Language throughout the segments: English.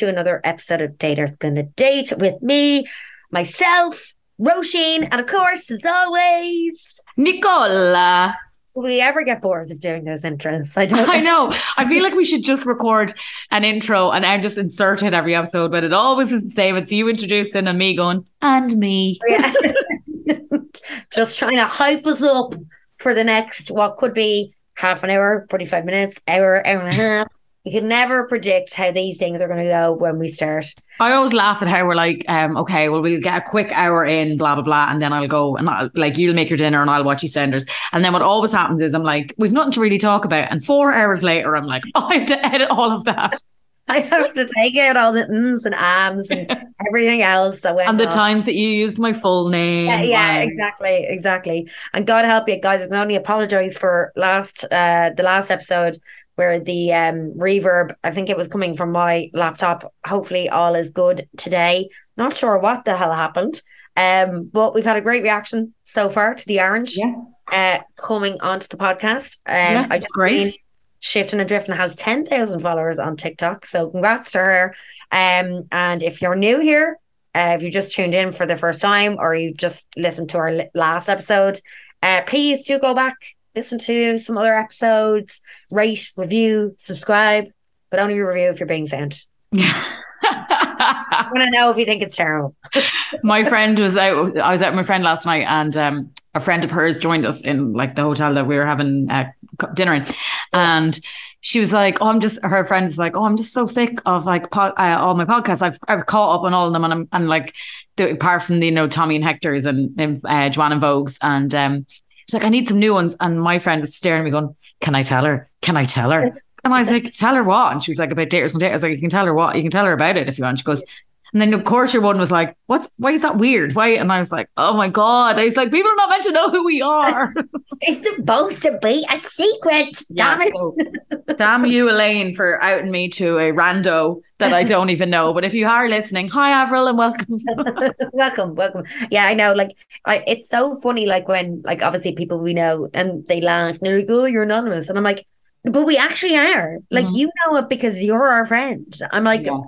To another episode of Daters Gonna Date with me, myself, Roisin, and of course, as always, Nicola. will we ever get bored of doing those intros? I don't I know. I feel like we should just record an intro and I just insert it every episode, but it always is the same. It's you introducing and me going, and me. Yeah. Just trying to hype us up for the next, what could be half an hour, 45 minutes, hour, hour and a half. You can never predict how these things are going to go when we start. I always laugh at how we're like, um, okay, well, we'll get a quick hour in, blah, blah, blah. And then I'll go and I'll, like, you'll make your dinner and I'll watch EastEnders. And then what always happens is I'm like, we've nothing to really talk about. And four hours later, I'm like, oh, I have to edit all of that. I have to take out all the ums and ams and everything else that went And the on. times that you used my full name. Yeah, yeah, Wow. exactly, exactly. And God help you guys. I can only apologize for last uh the last episode where the um reverb, I think it was coming from my laptop. Hopefully all is good today. Not sure what the hell happened. Um, but we've had a great reaction so far to the orange Yeah. uh coming onto the podcast. Um Yes, I it's just great. Shifting and Drifting has 10,000 followers on TikTok. So congrats to her. Um, and if you're new here, uh, if you just tuned in for the first time or you just listened to our last episode, uh, please do go back, listen to some other episodes, rate, review, subscribe, but only review if you're being sent. Yeah. I want to know if you think it's terrible. my friend was out. I was out with my friend last night, and um, a friend of hers joined us in like the hotel that we were having uh, dinner in, and she was like, "Oh, I'm just." Her friend was like, "Oh, I'm just so sick of like po- uh, all my podcasts. I've I've caught up on all of them, and I'm and like the, apart from the you know Tommy and Hector's and, and uh, Joanne and Vogue's, and um, she's like, I need some new ones. And my friend was staring at me, going, "Can I tell her? Can I tell her?" And I was like, "Tell her what?" And she was like, "About daters and daters." I was like, "You can tell her what? You can tell her about it if you want." She goes. And then of course your one was like, "What's Why is that weird? Why?" And I was like, "Oh my god!" I was like, "People are not meant to know who we are." It's supposed to be a secret. Damn Yeah, it. so, damn you, Elaine, for outing me to a rando that I don't even know. But if you are listening, hi Avril and welcome. welcome, welcome. Yeah, I know. Like, I, it's so funny. Like when, like, obviously people we know and they laugh and they're like, "Oh, you're anonymous," and I'm like, "But we actually are. Like, Mhm. you know it because you're our friend." I'm like, Yeah.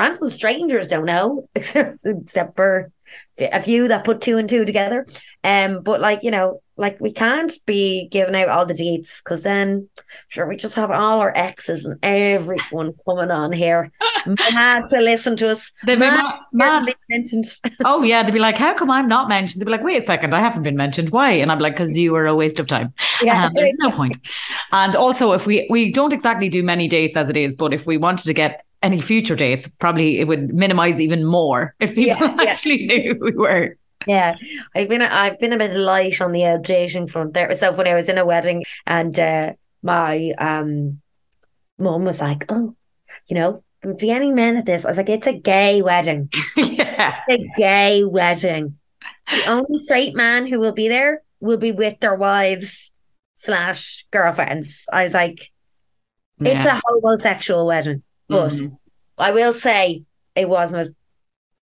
Random strangers don't know, except except for a few that put two and two together. Um, but like you know, like we can't be giving out all the deets because then, sure, we just have all our exes and everyone coming on here, mad to listen to us. They'd be Mad mad. mentioned. Oh yeah, they'd be like, "How come I'm not mentioned?" They'd be like, "Wait a second, I haven't been mentioned. Why?" And I'm like, "Because you were a waste of time. Yeah, Um, there's no point." And also, if we we don't exactly do many dates as it is, but if we wanted to get any future dates, probably it would minimize even more if people Yeah, yeah. actually knew who we were. Yeah, I've been I've been a bit light on the uh, dating front there. So when I was in a wedding and uh, my um mum was like, "Oh, you know, be any men at this?" I was like, "It's a gay wedding. yeah, It's a gay wedding. The only straight man who will be there will be with their wives slash girlfriends." I was like, "It's Yeah. a homosexual wedding," but Mhm. I will say it was the most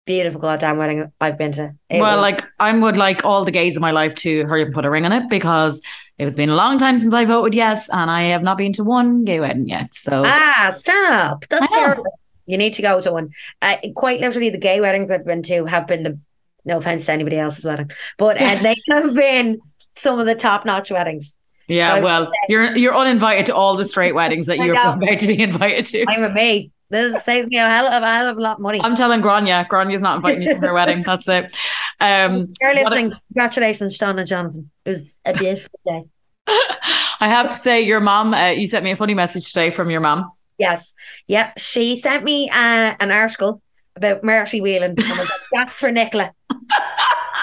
beautiful goddamn wedding I've been to. It well, was- like I would like all the gays in my life to hurry up and put a ring on it because it has been a long time since I voted yes, and I have not been to one gay wedding yet. So Ah, stop. That's terrible. You need to go to one. Uh, quite literally, the gay weddings I've been to have been the, no offense to anybody else's wedding, but uh, they have been some of the top notch weddings. Yeah, So- well, you're you're uninvited to all the straight weddings that you're about to be invited to. I'm with me. This saves me a hell of a hell of a lot of money. I'm telling Grania, Grania's not inviting you to her wedding. That's it. Um, You're what a- Congratulations, Sean and Jonathan. It was a beautiful day. I have to say, your mom, uh, you sent me a funny message today from your mom. Yes. Yeah. She sent me uh, an article about Marty Whelan like, that's for Nicola.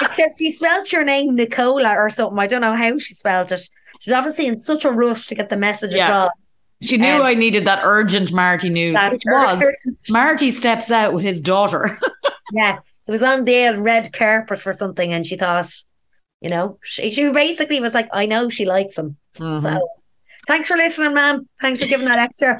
Except she spelled your name Nicola or something. I don't know how she spelled it. She's obviously in such a rush to get the message Yeah. across. She knew Um, I needed that urgent Marty news, which was Marty steps out with his daughter. Yeah, it was on the red carpet for something, and she thought, you know, she, she basically was like, I know she likes him. Mhm. So thanks for listening, ma'am. Thanks for giving that extra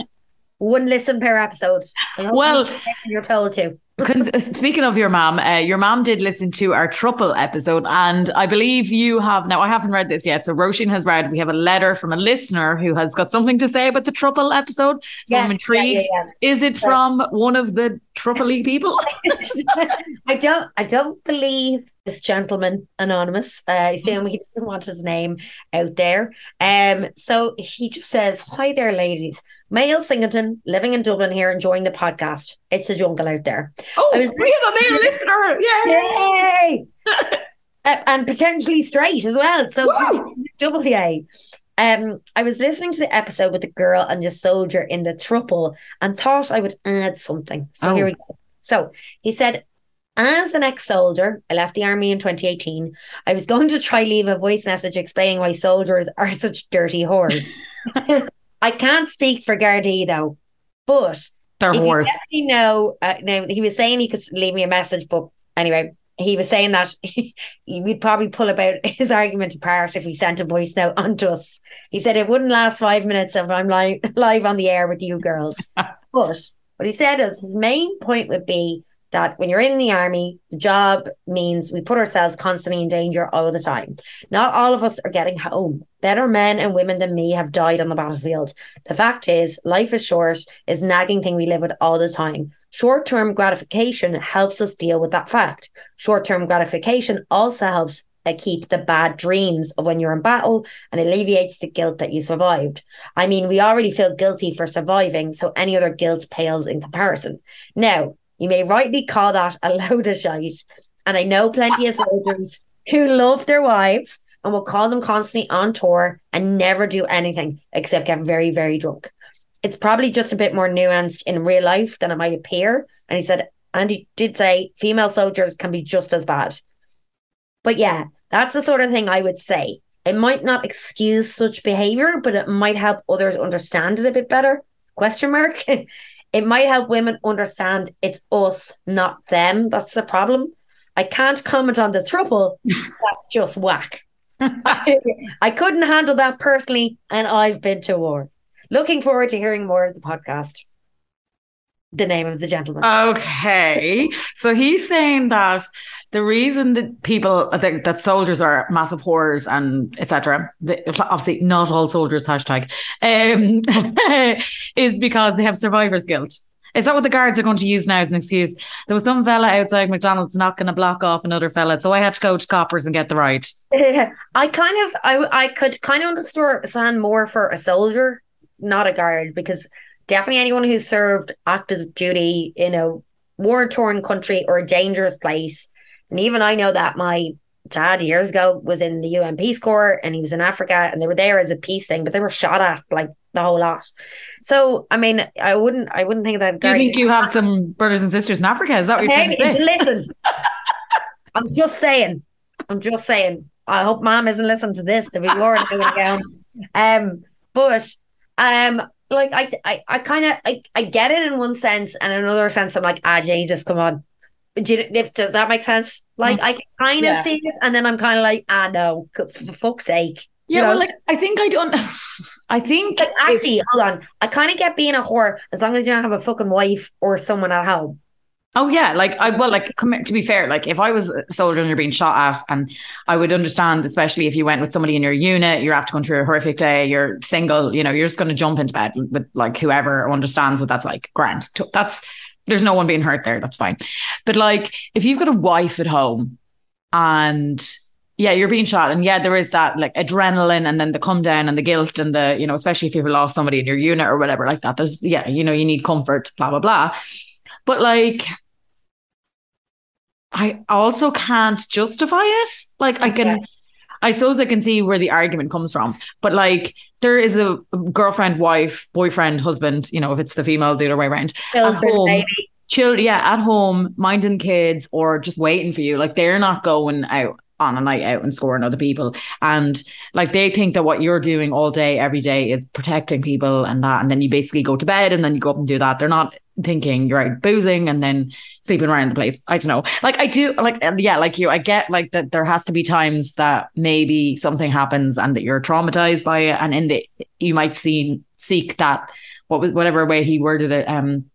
one listen per episode. Well- you take it when you're told to. Con- Speaking of your mom, uh, your mom did listen to our triple episode, and I believe you have. Now, I haven't read this yet, so Roisin has read. We have a letter from a listener who has got something to say about the triple episode. So I'm intrigued. yeah, Is it Sure. from one of the triple E people? I don't. I don't believe this gentleman anonymous. Uh, assume he doesn't want his name out there. Um. So he just says, "Hi there, ladies. Male Singleton, living in Dublin here, enjoying the podcast. It's a jungle out there. Oh, I was- we have a male listener! Yay! Yay! Uh, and potentially straight as well. So Woo! double yay. Um, I was listening to the episode with the girl and the soldier in the thruple and thought I would add something. So Oh. here we go. So he said, as an ex-soldier, I left the army in 2018. I was going to try leave a voice message explaining why soldiers are such dirty whores. I can't speak for Gardaí though, but They're if you know, uh, now he was saying he could leave me a message, but anyway, he was saying that we'd probably pull about his argument apart if he sent a voice note onto us. He said it wouldn't last five minutes if I'm live live on the air with you girls. but what he said is his main point would be that when you're in the army, the job means we put ourselves constantly in danger all the time. Not all of us are getting home. Better men and women than me have died on the battlefield. The fact is, life is short, is nagging thing we live with all the time. Short term gratification helps us deal with that fact. Short term gratification also helps uh, keep the bad dreams of when you're in battle and alleviates the guilt that you survived. I mean, we already feel guilty for surviving, so any other guilt pales in comparison. Now, you may rightly call that a load of shite. And I know plenty of soldiers who love their wives and will call them constantly on tour and never do anything except get very, very drunk. It's probably just a bit more nuanced in real life than it might appear. And he said, and he did say female soldiers can be just as bad. But yeah, that's the sort of thing I would say. It might not excuse such behavior, but it might help others understand it a bit better. Question mark. it might help women understand it's us, not them. That's the problem. I can't comment on the throuple. That's just whack. I, I couldn't handle that personally, and I've been to war. Looking forward to hearing more of the podcast. The name of the gentleman. Okay. So he's saying that the reason that people think that soldiers are massive whores and etc. Obviously, not all soldiers hashtag um, is because they have survivor's guilt. Is that what the guards are going to use now as an excuse? There was some fella outside McDonald's knocking a block off another fella, so I had to go to coppers and get the right. I kind of I I could kind of understand more for a soldier, not a guard, because definitely anyone who served active duty in a war torn country or a dangerous place. And even I know that my dad years ago was in the UN Peace Corps and he was in Africa and they were there as a peace thing, but they were shot at like the whole lot. So I mean, I wouldn't I wouldn't think that Do you think you have some brothers and sisters in Africa? Is that what you're trying to say? listen. I'm just saying. I'm just saying. I hope mom isn't listening to this. The big Lord down. Um, but um, like I, I, I kind of, I, I get it in one sense, and in another sense, I'm like, ah, Jesus, come on. Do you, if, does that make sense? Like I kind of Yeah. see it, and then I'm kind of like, ah, no, for fuck's sake. Yeah, you well, know? like I think I don't. I think Like actually, hold on. I kind of get being a whore as long as you don't have a fucking wife or someone at home. Oh yeah, like I well, like to be fair, like if I was a soldier and you're being shot at, and I would understand, especially if you went with somebody in your unit, you're after going through a horrific day, you're single, you know, you're just going to jump into bed with like whoever understands what that's like. Grant, that's there's no one being hurt there, that's fine. But like if you've got a wife at home, and yeah, you're being shot, and yeah, there is that like adrenaline, and then the come down and the guilt, and the you know, especially if you've lost somebody in your unit or whatever like that. There's yeah, you know, you need comfort, blah blah blah. But like I also can't justify it. Like I can, Yeah. I suppose I can see where the argument comes from, but like there is a girlfriend, wife, boyfriend, husband. You know, if it's the female, the other way around. Children, home. baby. Chill, yeah, at home, minding kids or just waiting for you. Like they're not going out on a night out and scoring other people. And like they think that what you're doing all day, every day is protecting people and that. And then you basically go to bed and then you go up and do that. They're not thinking you're out boozing and then sleeping around the place. I don't know. Like I do like yeah, like you, I get like that there has to be times that maybe something happens and that you're traumatized by it. And in the you might see seek that what was whatever way he worded it, um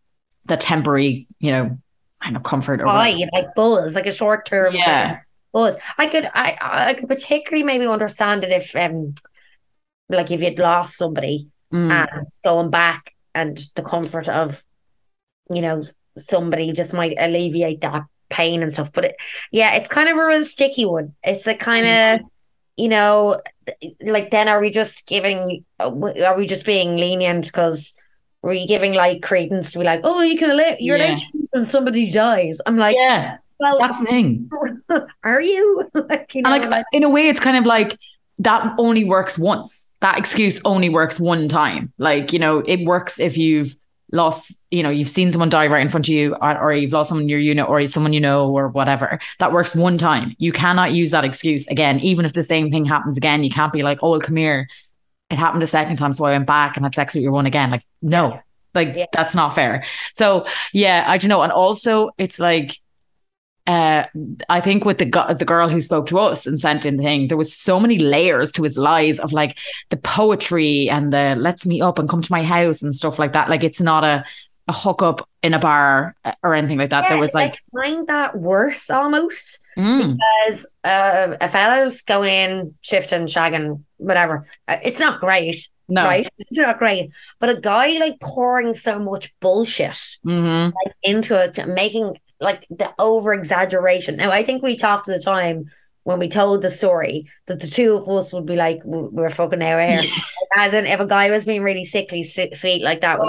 the temporary, you know, kind of comfort or Why? Like buzz, like a short term yeah buzz. I could I I could particularly maybe understand it if um like if you'd lost somebody Mm. and going back and the comfort of you know somebody just might alleviate that pain and stuff. But it, yeah, it's kind of a real sticky one. It's a kind of you know like then are we just giving are we just being lenient because are we giving like credence to be like oh you can allow you're Yeah. allowed when somebody dies i'm like yeah, well that's the thing. are you like you know like, like, in a way, it's kind of like that only works once. That excuse only works one time. Like, you know, it works if you've lost, you know, you've seen someone die right in front of you, or, or you've lost someone in your unit, or someone you know, or whatever. That works one time. You cannot use that excuse again, even if the same thing happens again. You can't be like, oh, well, come here. It happened a second time, so I went back and had sex with your one again. Like, no, like Yeah. that's not fair. So yeah, I don't know. And also, it's like uh, I think with the gu- the girl who spoke to us and sent in the thing, there was so many layers to his lies of like the poetry and the let's meet up and come to my house and stuff like that. Like it's not a a hookup in a bar uh, or anything like that. there was like, I find that worse almost mm, because uh, a fella's going in shifting shagging whatever. Uh, it's not great no, right? It's not great. But a guy like pouring so much bullshit hmm like into it, making like the over exaggeration. Now, I think we talked at the time when we told the story that the two of us would be like, we're fucking out here. As in, if a guy was being really sickly si- sweet like that,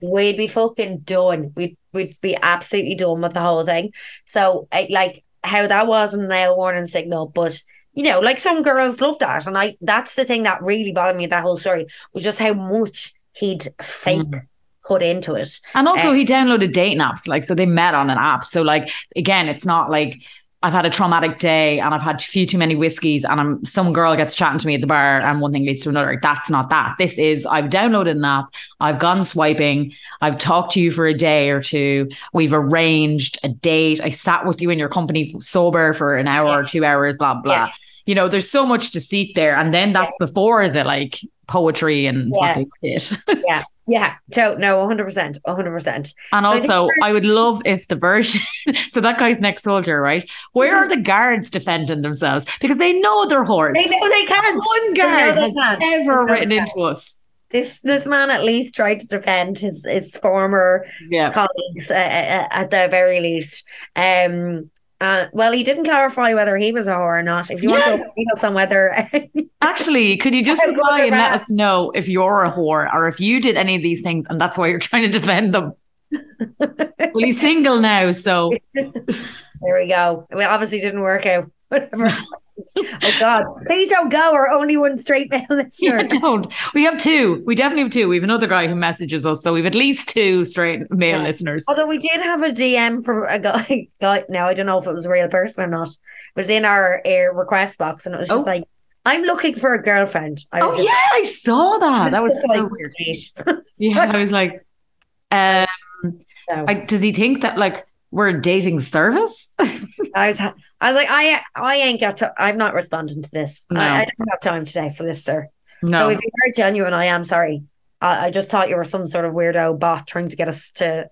we'd, we'd be fucking done. We'd we'd be absolutely done with the whole thing. So, I, like how that wasn't a warning signal, but. You know, like some girls love that, and I that's the thing that really bothered me. That whole story was just how much he'd fake Mm. Put into it. And also, Uh, he downloaded dating apps. Like, so they met on an app. So, like, again, it's not like I've had a traumatic day and I've had a few too many whiskeys and I'm some girl gets chatting to me at the bar and one thing leads to another. That's not that. This is I've downloaded an app. I've gone swiping. I've talked to you for a day or two. We've arranged a date. I sat with you in your company sober for an hour or two hours. Blah blah. Yeah. You know, there's so much deceit there, and then that's before the like poetry and Yeah. shit. Yeah, so no, 100%, 100%. And So also, I would love if the version, so that guy's next soldier, right? Where are the guards defending themselves? Because they know they're whores. They know they can't. One guard they has ever written into us. This this man at least tried to defend his his former Yeah. colleagues uh, uh, at the very least. Um, uh, well, he didn't clarify whether he was a whore or not. If you want Yeah. to details on whether Actually, could you just reply and let us know if you're a whore or if you did any of these things and that's why you're trying to defend them? well, he's single now, so there we go. We obviously didn't work out. Whatever. Oh God! Please don't go. Or only one straight male yeah, listener. don't. We have two. We definitely have two. We have another guy who messages us, so we've at least two straight male Yeah. listeners. Although we did have a DM from a guy, guy. Now I don't know if it was a real person or not. It was in our, our request box, and it was just Oh. like, "I'm looking for a girlfriend." I was Oh just, yeah, I saw that. That was so like, weird. Yeah, I was like, um, So, I, does he think that like we're a dating service? I was, ha- I was like, I, I ain't got to. I'm not responding to this. No. I, I don't have time today for this, sir. no. So if you are genuine, I am sorry. I, I just thought you were some sort of weirdo bot trying to get us to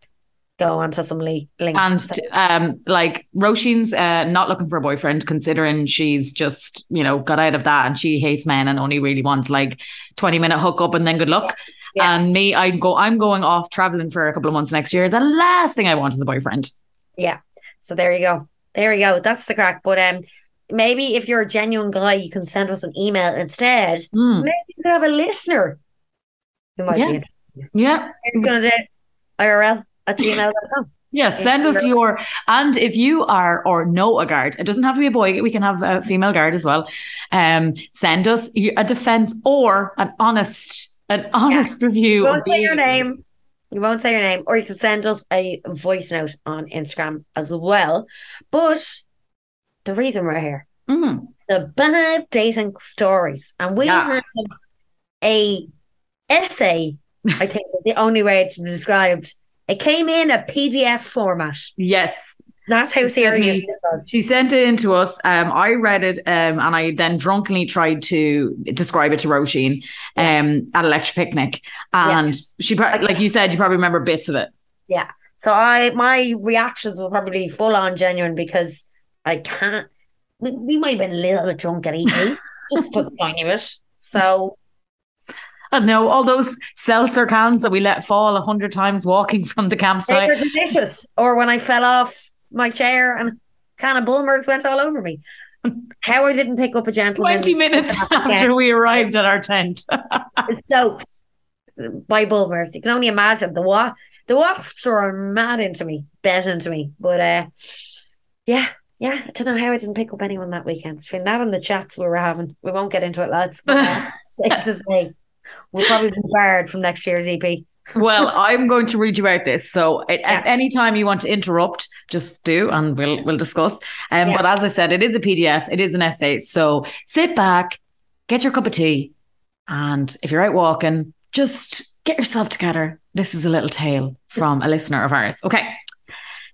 go onto some le- link. and um, like Roisin's uh, not looking for a boyfriend, considering she's just you know got out of that and she hates men and only really wants like twenty minute hookup and then good luck. Yeah. And me, I go. I'm going off traveling for a couple of months next year. The last thing I want is a boyfriend. Yeah. So there you go. There you go. That's the crack. But um, maybe if you're a genuine guy, you can send us an email instead. Hmm. Maybe you could have a listener. who might Yeah. be interested. Yeah, Who's going to do? IRL at gmail.com. Yes, send us your and if you are or know a guard, it doesn't have to be a boy. We can have a female guard as well. Um, send us a defense or an honest, an honest review. You of won't say your name. You won't say your name, or you can send us a voice note on Instagram as well. But the reason we're here Mm. the bad dating stories, and we Yes. have a essay. I think is the only way to be described. It came in a PDF format. Yes. That's how serious me- it was. She sent it in to us. Um, I read it um, and I then drunkenly tried to describe it to Roisin um, at Electric Picnic. And she, pro- like you said, you probably remember bits of it. Yeah. So I, my reactions were probably full on genuine because I can't. We, we might have been a little bit drunk at eight, just point of it. So I don't know, all those seltzer cans that we let fall a hundred times walking from the campsite. they campsite. were delicious. Or when I fell off my chair and can of Bulmers went all over me. How I didn't pick up a gentleman 20 minutes after we arrived at our tent. soaked by Bulmers. You can only imagine the wa- the wasps were mad into me, bet into me. But uh, yeah, yeah, I don't know how I didn't pick up anyone that weekend. Between that and the chats we were having, we won't get into it, lads. But, uh, safe to say, we'll probably be barred from next year's EP. Well, I'm going to read you out this. So at, Yeah. at any time you want to interrupt, just do and we'll we'll discuss. Um, Yeah. but as I said, it is a PDF, it is an essay. So sit back, get your cup of tea, and if you're out walking, just get yourself together. This is a little tale from a listener of ours. Okay.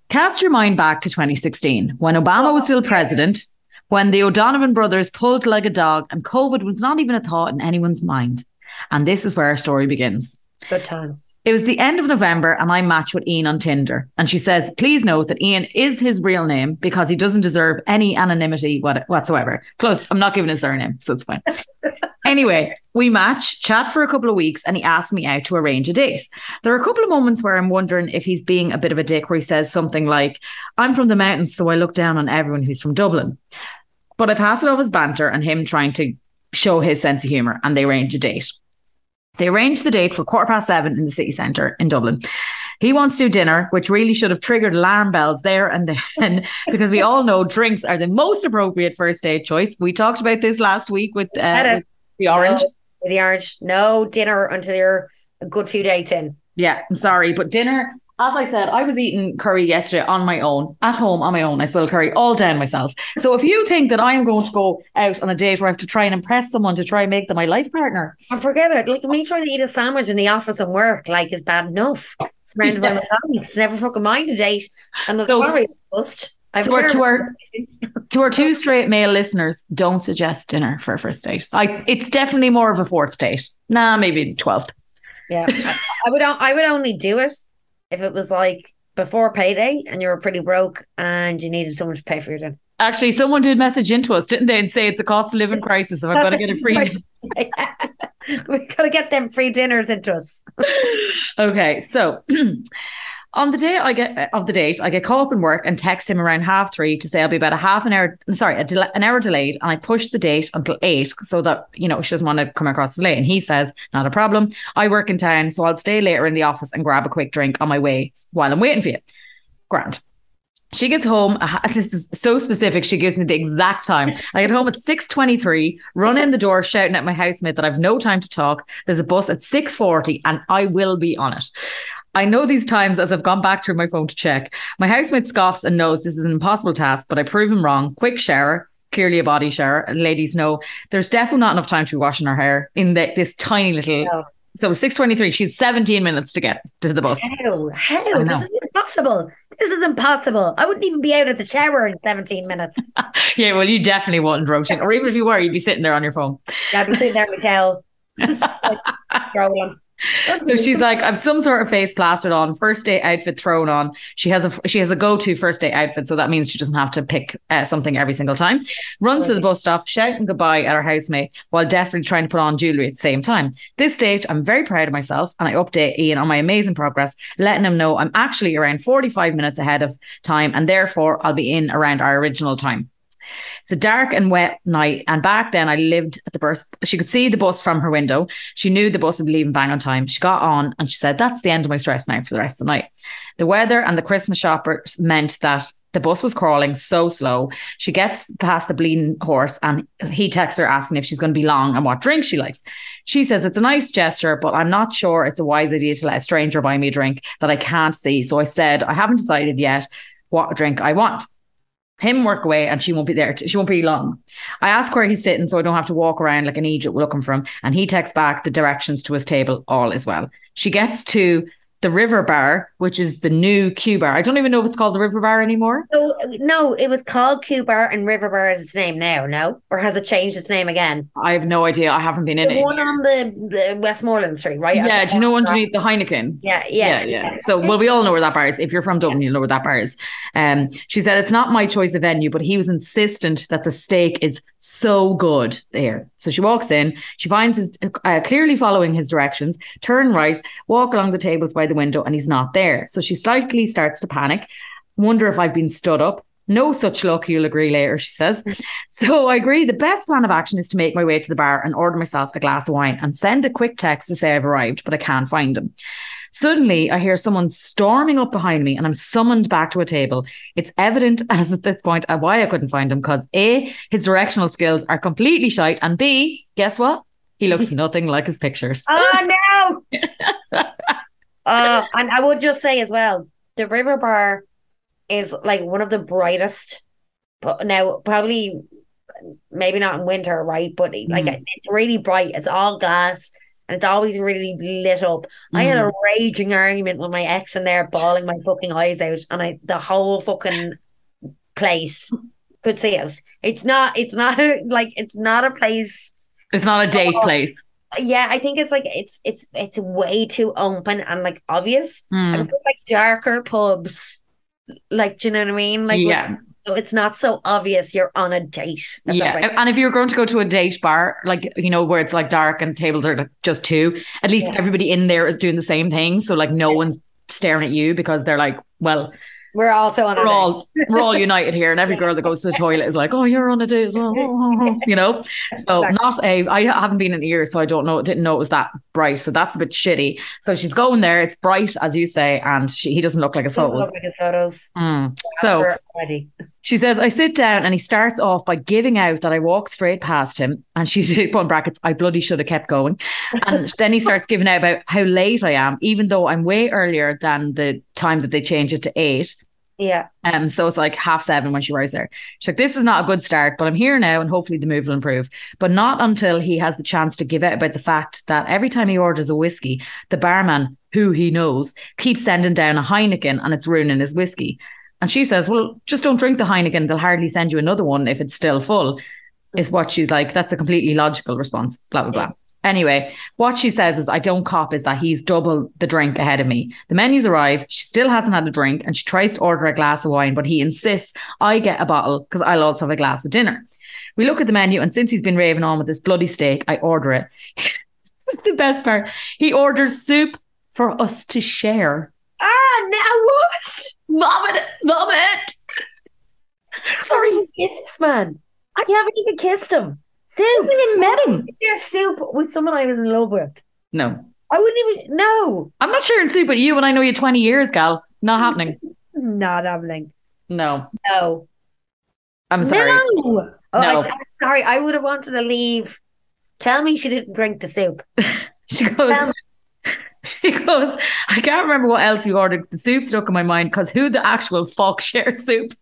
Cast your mind back to 2016 when Obama was still president, when the O'Donovan brothers pulled like a dog and COVID was not even a thought in anyone's mind. And this is where our story begins. Good times. It was the end of November and I matched with Ian on Tinder. And she says, please note that Ian is his real name because he doesn't deserve any anonymity whatsoever. Plus, I'm not giving his surname, so it's fine. anyway, we match, chat for a couple of weeks, and he asked me out to arrange a date. There are a couple of moments where I'm wondering if he's being a bit of a dick, where he says something like, I'm from the mountains, so I look down on everyone who's from Dublin. But I pass it off as banter and him trying to show his sense of humour, and they arrange a date. They arranged the date for quarter past seven in the city centre in Dublin. He wants to do dinner, which really should have triggered alarm bells there and then, because we all know drinks are the most appropriate first date choice. We talked about this last week with, uh, with the orange. No, the orange. No dinner until you're a good few dates in. Yeah, I'm sorry, but dinner. As I said, I was eating curry yesterday on my own, at home on my own. I spilled curry all down myself. So if you think that I am going to go out on a date where I have to try and impress someone to try and make them my life partner, And forget it. Like me trying to eat a sandwich in the office and work, like, is bad enough. Surrounded by my colleagues. Never fucking mind a date. And the So- story bust. I'm to our, to our to our two straight male listeners, don't suggest dinner for a first date. I it's definitely more of a fourth date. Nah, maybe twelfth. Yeah, I, I would. I would only do it if it was like before payday and you were pretty broke and you needed someone to pay for your dinner. Actually, someone did message into us, didn't they, and say it's a cost of living crisis. If I've got to get a free. Right. we gotta get them free dinners into us. Okay, so on the day I get of the date, I get called up in work and text him around half three to say I'll be about a half an hour, sorry, del- an hour delayed, and I push the date until eight so that you know she doesn't want to come across as late. And he says, not a problem. I work in town, so I'll stay later in the office and grab a quick drink on my way while I'm waiting for you. Grant. She gets home. uh, This is so specific. She gives me the exact time. I get home at six twenty-three. Run in the door, shouting at my housemate that I've no time to talk. There's a bus at six forty, and I will be on it. I know these times as I've gone back through my phone to check. My housemate scoffs and knows this is an impossible task, but I prove him wrong. Quick shower, clearly a body shower. And ladies know there's definitely not enough time to be washing her hair in the, this tiny little. So six twenty-three. She had seventeen minutes to get to the bus. How? How? This is impossible. This is impossible. I wouldn't even be out of the shower in 17 minutes. Yeah, well, you definitely wouldn't, Roisin. Or even if you were, you'd be sitting there on your phone. Yeah, I'd be sitting there with towel. Just like, scrolling. So she's like, I've some sort of face plastered on, first day outfit thrown on. She has a she has a go to first day outfit, so that means she doesn't have to pick uh, something every single time. Runs to the bus stop, shouting goodbye at her housemate while desperately trying to put on jewelry at the same time. This stage, I'm very proud of myself, and I update Ian on my amazing progress, letting him know I'm actually around 45 minutes ahead of time, and therefore I'll be in around our original time. It's a dark and wet night, and back then I lived at the bus. She could see the bus from her window. She knew the bus would be leaving bang on time. She got on and she said, That's the end of my stress now for the rest of the night. The weather and the Christmas shoppers meant that the bus was crawling so slow. She gets past the bleeding horse and he texts her asking if she's going to be long and what drink she likes. She says it's a nice gesture, but I'm not sure it's a wise idea to let a stranger buy me a drink that I can't see. So I said, I haven't decided yet what drink I want. Him work away and she won't be there. She won't be long. I ask where he's sitting so I don't have to walk around like an Egypt looking for him. And he texts back the directions to his table, all is well. She gets to the River Bar, which is the new Q Bar. I don't even know if it's called the River Bar anymore. No, no, it was called Q Bar and River Bar is its name now, no? Or has it changed its name again? I have no idea. I haven't been in The it. one on the, the Westmoreland Street, right? Yeah, do you know underneath the Heineken? Yeah, yeah, yeah, yeah. So, well, we all know where that bar is. If you're from Dublin, you know where that bar is. Um, she said it's not my choice of venue, but he was insistent that the steak is so good there. So she walks in, she finds his uh, clearly following his directions, turn right, walk along the tables by the window, and he's not there. So she slightly starts to panic, wonder if I've been stood up. No such luck, you'll agree later, she says. So I agree. The best plan of action is to make my way to the bar and order myself a glass of wine and send a quick text to say I've arrived, but I can't find him. Suddenly, I hear someone storming up behind me and I'm summoned back to a table. It's evident as at this point uh, why I couldn't find him because A, his directional skills are completely shite, and B, guess what? He looks nothing like his pictures. Oh no! uh, and I would just say as well, the River Bar is like one of the brightest. But now, probably, maybe not in winter, right? But like Mm. it's really bright. It's all glass, and it's always really lit up. I had a raging argument with my ex in there, bawling my fucking eyes out, and I the whole fucking place could see us. It's not. It's not like it's not a place It's not a date Oh. place. yeah, I think it's like it's it's it's way too open and like obvious. Mm. And it's like darker pubs, like do you know what I mean? Like yeah, it's not so obvious you're on a date. yeah. And if you're going to go to a date bar, like you know, where it's like dark and tables are like just two, at least Yeah. everybody in there is doing the same thing. So like no Yes. one's staring at you because they're like, well, We're also on a we're date. all we're all united here, and every girl that goes to the toilet is like, "Oh, you're on a date as well," you know. So Exactly. not a. I haven't been in years, so I don't know. Didn't know it was that bright. So that's a bit shitty. So she's going there. It's bright, as you say, and she, he doesn't look like his Doesn't photos. look like his photos. Mm. So We're ready. She says, I sit down and he starts off by giving out that I walked straight past him. And she said, put in brackets, I bloody should have kept going. And then he starts giving out about how late I am, even though I'm way earlier than the time that they change it to eight. Yeah. Um, so it's like half seven when she arrives there. She's like, This is not a good start, but I'm here now and hopefully the move will improve. But not until he has the chance to give out about the fact that every time he orders a whiskey, the barman, who he knows, keeps sending down a Heineken and it's ruining his whiskey. And she says, Well, just don't drink the Heineken. They'll hardly send you another one if it's still full. Is what she's like. That's a completely logical response. Blah, blah, blah. Anyway, what she says is, I don't cop is that he's double the drink ahead of me. The menus arrive. She still hasn't had a drink and she tries to order a glass of wine, but he insists I get a bottle because I'll also have a glass of dinner. We look at the menu, and since he's been raving on with this bloody steak, I order it. the best part, he orders soup for us to share. Ah, now what? Vomit, vomit. Sorry, kiss this man. I haven't even kissed him. Dude, I haven't even met him. Your soup with someone I was in love with. No, I wouldn't even. No, I'm not sharing soup with you when I know you 20 years, gal. Not happening. not happening. No, No. I'm sorry. No. Oh, No. I, am sorry. I would have wanted to leave. Tell me she didn't drink the soup. She goes, she goes, I can't remember what else we ordered. The soup stuck in my mind because who the actual fuck shares soup?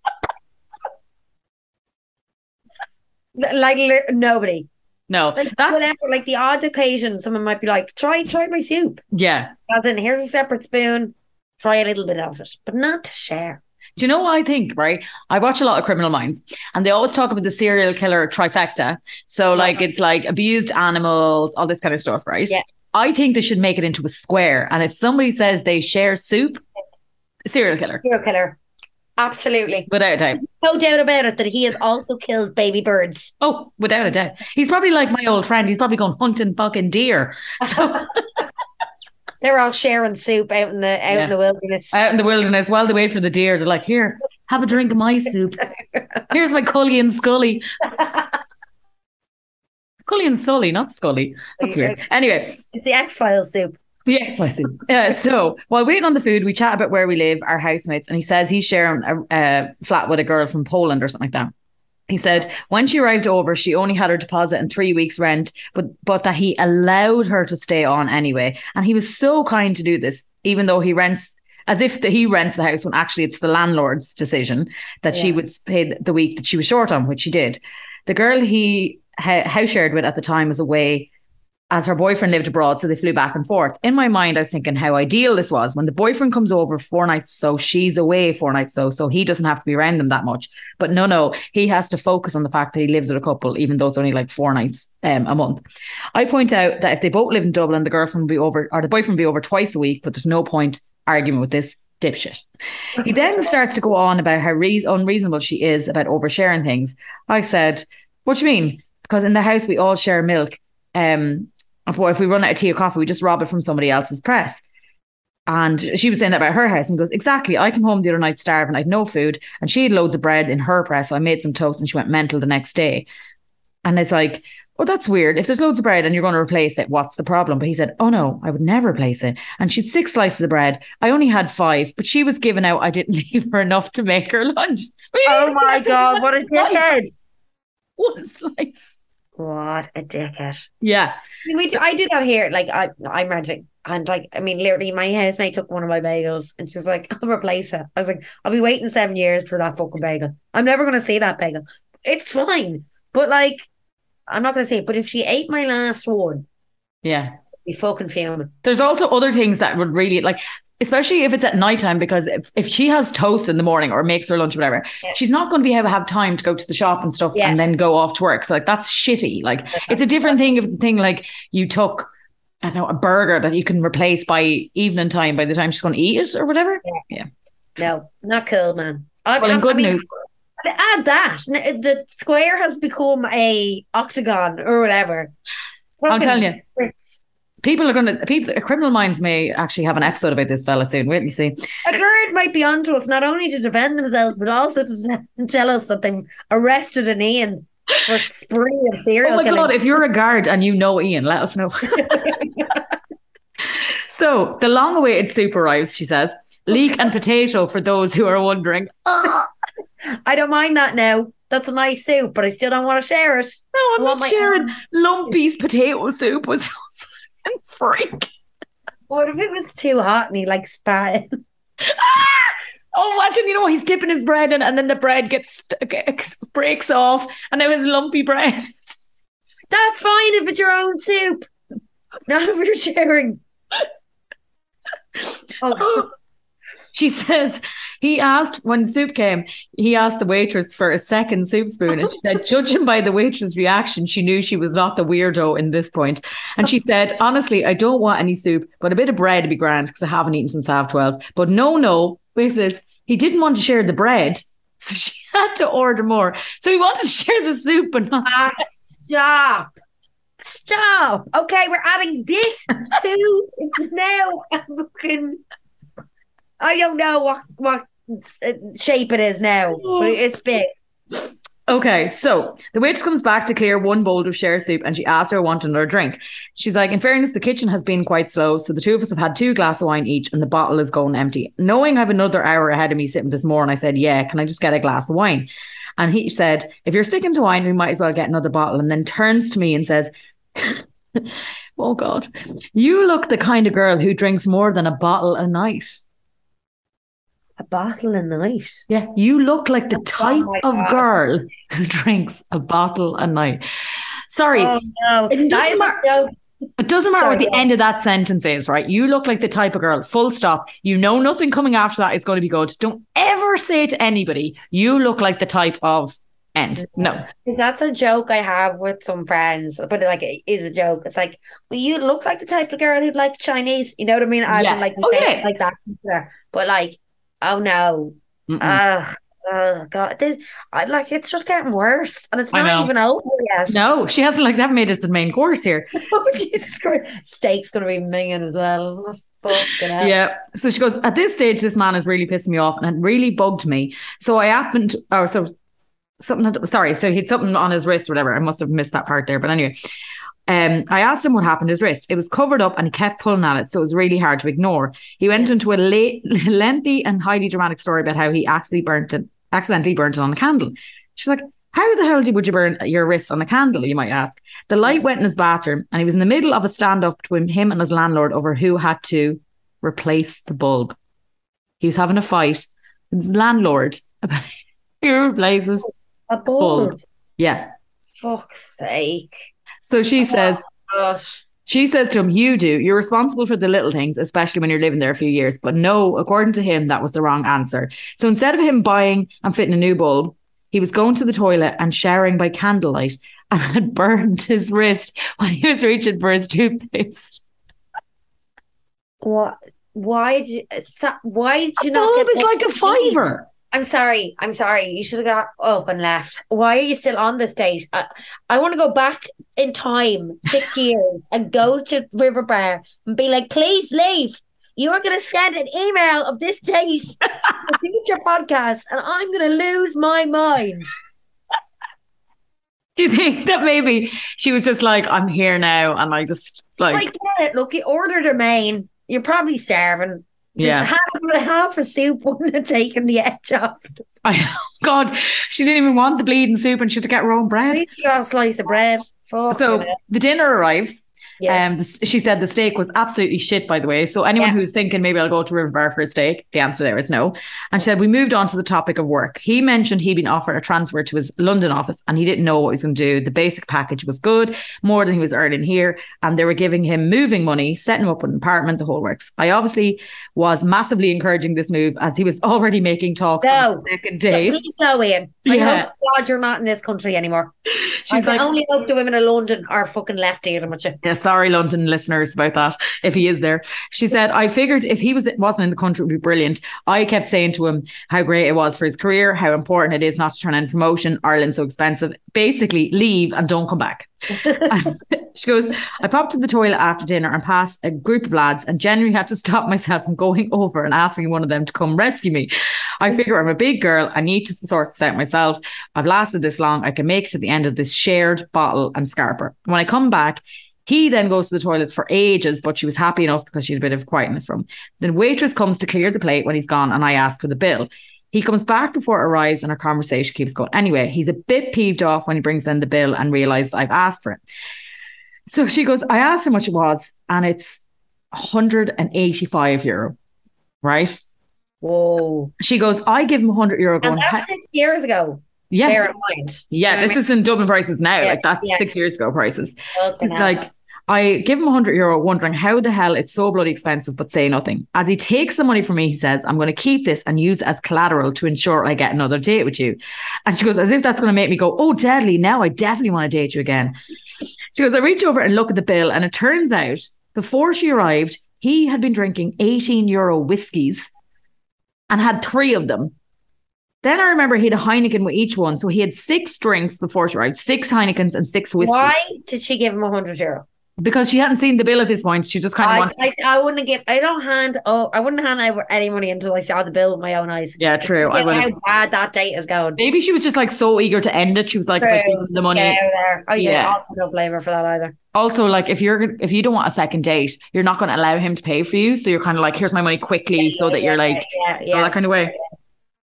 Like li- nobody. No, Like that's whatever. Like the odd occasion, someone might be like, "Try, try my soup." yeah. As in, here's a separate spoon. Try a little bit of it, but not to share. Do you know what I think, right? I watch a lot of Criminal Minds and they always talk about the serial killer trifecta. So, like, uh-huh. it's like abused animals, all this kind of stuff, right? Yeah. I think they should make it into a square. And if somebody says they share soup, serial killer, Serial killer. Absolutely. without a doubt. No doubt about it that he has also killed baby birds. Oh, without a doubt. He's probably like my old friend. He's probably going hunting fucking deer. So, They're all sharing soup out in the out Yeah. in the wilderness. out in the wilderness while they wait for the deer, they're like, here, have a drink of my soup. Here's my Cully and Scully. Cully and Sully, not Scully. That's weird. Anyway, It's the X Files soup. the X Files soup. Uh, so while waiting on the food, we chat about where we live, our housemates, and he says he's sharing a, a flat with a girl from Poland or something like that. He said when she arrived over, she only had her deposit and three weeks' rent, but but that he allowed her to stay on anyway, and he was so kind to do this, even though he rents as if the, he rents the house when actually it's the landlord's decision that she would pay the week that she was short on, which she did. The girl he house shared with at the time was away as her boyfriend lived abroad, so they flew back and forth. In my mind, I was thinking how ideal this was when the boyfriend comes over four nights, so she's away four nights, so so he doesn't have to be around them that much. But no, no, he has to focus on the fact that he lives with a couple, even though it's only like four nights um, a month. I point out that if they both live in Dublin, the girlfriend will be over, or the boyfriend will be over twice a week, but there's no point arguing with this dipshit. He then starts to go on about how re- unreasonable she is about oversharing things. I said, "What do you mean?" Because in the house we all share milk. Um, but if we run out of tea or coffee, we just rob it from somebody else's press. And she was saying that about her house, and he goes, "Exactly. I came home the other night starving. I had no food, and she had loads of bread in her press. So I made some toast, and she went mental the next day." And it's like, "Oh, that's weird. If there's loads of bread and you're going to replace it, what's the problem?" But he said, "Oh no, I would never replace it." And she'd six slices of bread. I only had five, but she was giving out. I didn't leave her enough to make her lunch. Oh my god, what a dickhead! One slice. What a dickhead! Yeah. I mean, we do, I do that here. Like I, I'm renting, and like I mean, literally, my housemate took one of my bagels, and she's like, "I'll replace it." I was like, "I'll be waiting seven years for that fucking bagel. I'm never gonna see that bagel. It's fine, but like, I'm not gonna say it. But if she ate my last one, Yeah. Be fucking fuming. There's also other things that would really like, especially if it's at nighttime, because if, if she has toast in the morning or makes her lunch or whatever, Yeah. she's not going to be able to have time to go to the shop and stuff Yeah. and then go off to work. So like that's shitty. Like it's a different thing if the thing like you took, I don't know, a burger that you can replace by evening time by the time she's going to eat it or whatever. Yeah. No, not cool, man. I, Well, in I- good I mean, news. Add that the square has become a octagon or whatever. I'm telling you. People are going to, people, criminal minds may actually have an episode about this fella soon. Wait, till you see. A guard might be onto us not only to defend themselves, but also to tell us that they've arrested an Ian for a spree of serial Oh my killing. god! If you're a guard and you know Ian, let us know. so the long-awaited soup arrives. She says, "Leek and potato for those who are wondering." I don't mind that now. That's a nice soup, but I still don't want to share it. No, I'm oh not sharing. Lumpy's potato soup with freak. What if it was too hot and he like spat? it? Ah! Oh, imagine you know he's dipping his bread in, and then the bread gets, gets breaks off, and it was lumpy bread. That's fine if it's your own soup. Not if you're sharing. Oh, She says he asked when soup came, he asked the waitress for a second soup spoon. And she said, judging by the waitress' reaction, she knew she was not the weirdo in this point. And she said, honestly, I don't want any soup, but a bit of bread would be grand because I haven't eaten since half 12. But no, no, wait for this. He didn't want to share the bread. So she had to order more. So he wanted to share the soup, but not. ah, stop. Stop. Okay, we're adding this to it's now a fucking. I don't know what what shape it is now, but oh. it's big. Okay, so the waitress comes back to clear one bowl of share soup and she asks her want another drink. She's like, in fairness, the kitchen has been quite slow, so the two of us have had two glasses of wine each and the bottle is going empty. Knowing I have another hour ahead of me sitting this morning, I said, Yeah, can I just get a glass of wine? And he said, If you're sticking to wine, we might as well get another bottle. And then turns to me and says, Oh God, you look the kind of girl who drinks more than a bottle a night. A bottle a night. Yeah, you look like the oh type my of God. girl who drinks a bottle a night. Sorry, Oh no, It doesn't That is a matter- joke. it doesn't matter what the on. end of that sentence is, right? You look like the type of girl, full stop. You know nothing coming after that is going to be good. Don't ever say to anybody, you look like the type of end. No. Because that's a joke I have with some friends, but like it is a joke. It's like, well, you look like the type of girl who'd like Chinese. You know what I mean? I Yeah. don't like Oh, yeah. like oh, that, but like, oh no. Ugh, oh god, this, I like it's just getting worse, and it's not even over yet. no, she hasn't like that made it the main course here. oh Jesus Christ, steak's gonna be minging as well, isn't it? Yeah. So she goes, at this stage, this man is really pissing me off and it really bugged me. So I happened, or so something, had, sorry. So he had something on his wrist, or whatever. I must have missed that part there. But anyway, um, I asked him what happened to his wrist. It was covered up and he kept pulling at it. So it was really hard to ignore. He went into a late, lengthy and highly dramatic story about how he accidentally burnt it, accidentally burnt it on a candle. She was like, how the hell did- would you burn your wrist on a candle? You might ask. The light went in his bathroom and he was in the middle of a standoff between him and his landlord over who had to replace the bulb. he was having a fight with his landlord about pure blazes. A bulb. Yeah. Fuck's sake. So she oh says, Gosh. She says to him, You do. You're responsible for the little things, especially when you're living there a few years. But no, according to him, that was the wrong answer. So instead of him buying and fitting a new bulb, he was going to the toilet and showering by candlelight and had burned his wrist when he was reaching for his toothpaste. What? Why did you, why did you not bulb get is like a fiver. I'm sorry. I'm sorry. You should have got up and left. Why are you still on this date? I, I want to go back in time six years and go to River Bar and be like, please leave. You are going to send an email of this date to future podcast, and I'm going to lose my mind. Do you think that maybe she was just like, I'm here now, and I just I like, get it. Look, you ordered a main. You're probably starving. Yeah. Half, half a soup wouldn't have taken the edge off. I God, she didn't even want the bleeding soup, and she had to get her own bread. You got a slice of bread. Fuck So the dinner arrives. Yes. Um, she said the steak was absolutely shit, by the way. So anyone Yeah. who's thinking maybe I'll go to River Bar for a steak, the answer there is no. And she said we moved on to the topic of work. He mentioned he'd been offered a transfer to his London office, and he didn't know what he was going to do. The basic package was good, more than he was earning here, and they were giving him moving money, setting him up an apartment, the whole works. I obviously was massively encouraging this move as he was already making talks on No. the second date. Please go in. I Yeah. hope God you're not in this country anymore. She's I like, only hope the women of London are fucking left dealing with you. Sorry, London listeners, about that. If he is there, she said, I figured if he was wasn't in the country, it would be brilliant. I kept saying to him how great it was for his career, how important it is not to turn in promotion. Ireland's so expensive. Basically, leave and don't come back. she goes, I popped to the toilet after dinner and passed a group of lads and genuinely had to stop myself from going over and asking one of them to come rescue me. I figure I'm a big girl. I need to sort this out myself. I've lasted this long. I can make it to the end of this shared bottle and scarper. When I come back, he then goes to the toilet for ages, but she was happy enough because she had a bit of quietness from. him. The waitress comes to clear the plate when he's gone, and I ask for the bill. He comes back before it arrives, and our conversation keeps going. Anyway, he's a bit peeved off when he brings in the bill and realizes I've asked for it. So she goes, I asked how much it was, and it's 185 euro, right? Whoa. She goes, I give him 100 euro. Going, And that's six years ago. yeah, Bear in mind. yeah, You know this is in Dublin prices now. Yeah, like that's yeah. six years ago prices. I mean? Fucking hell. like, I give him 100 euro, wondering how the hell it's so bloody expensive, but say nothing. As he takes the money from me, he says, I'm going to keep this and use it as collateral to ensure I get another date with you. And she goes, as if that's going to make me go, oh, deadly. Now I definitely want to date you again. She goes, I reach over and look at the bill, and it turns out before she arrived, he had been drinking 18 euro whiskies and had three of them. Then I remember he had a Heineken with each one. So he had six drinks before she arrived, six Heinekens and six whiskeys. Why did she give him a hundred euro? Because she hadn't seen the bill at this point. She just kind of I, wanted. I, I wouldn't give. I don't hand. Oh, I wouldn't hand over any money until I saw the bill with my own eyes. Yeah, true. I Feel would how bad that date is going. Maybe she was just like so eager to end it. She was like, I the money. Get out of there. I Yeah. yeah. also don't blame her for that either. Also, like if you're if you don't want a second date, you're not going to allow him to pay for you. So you're kind of like, here's my money quickly, so that Yeah, you're like yeah, yeah. that kind of way.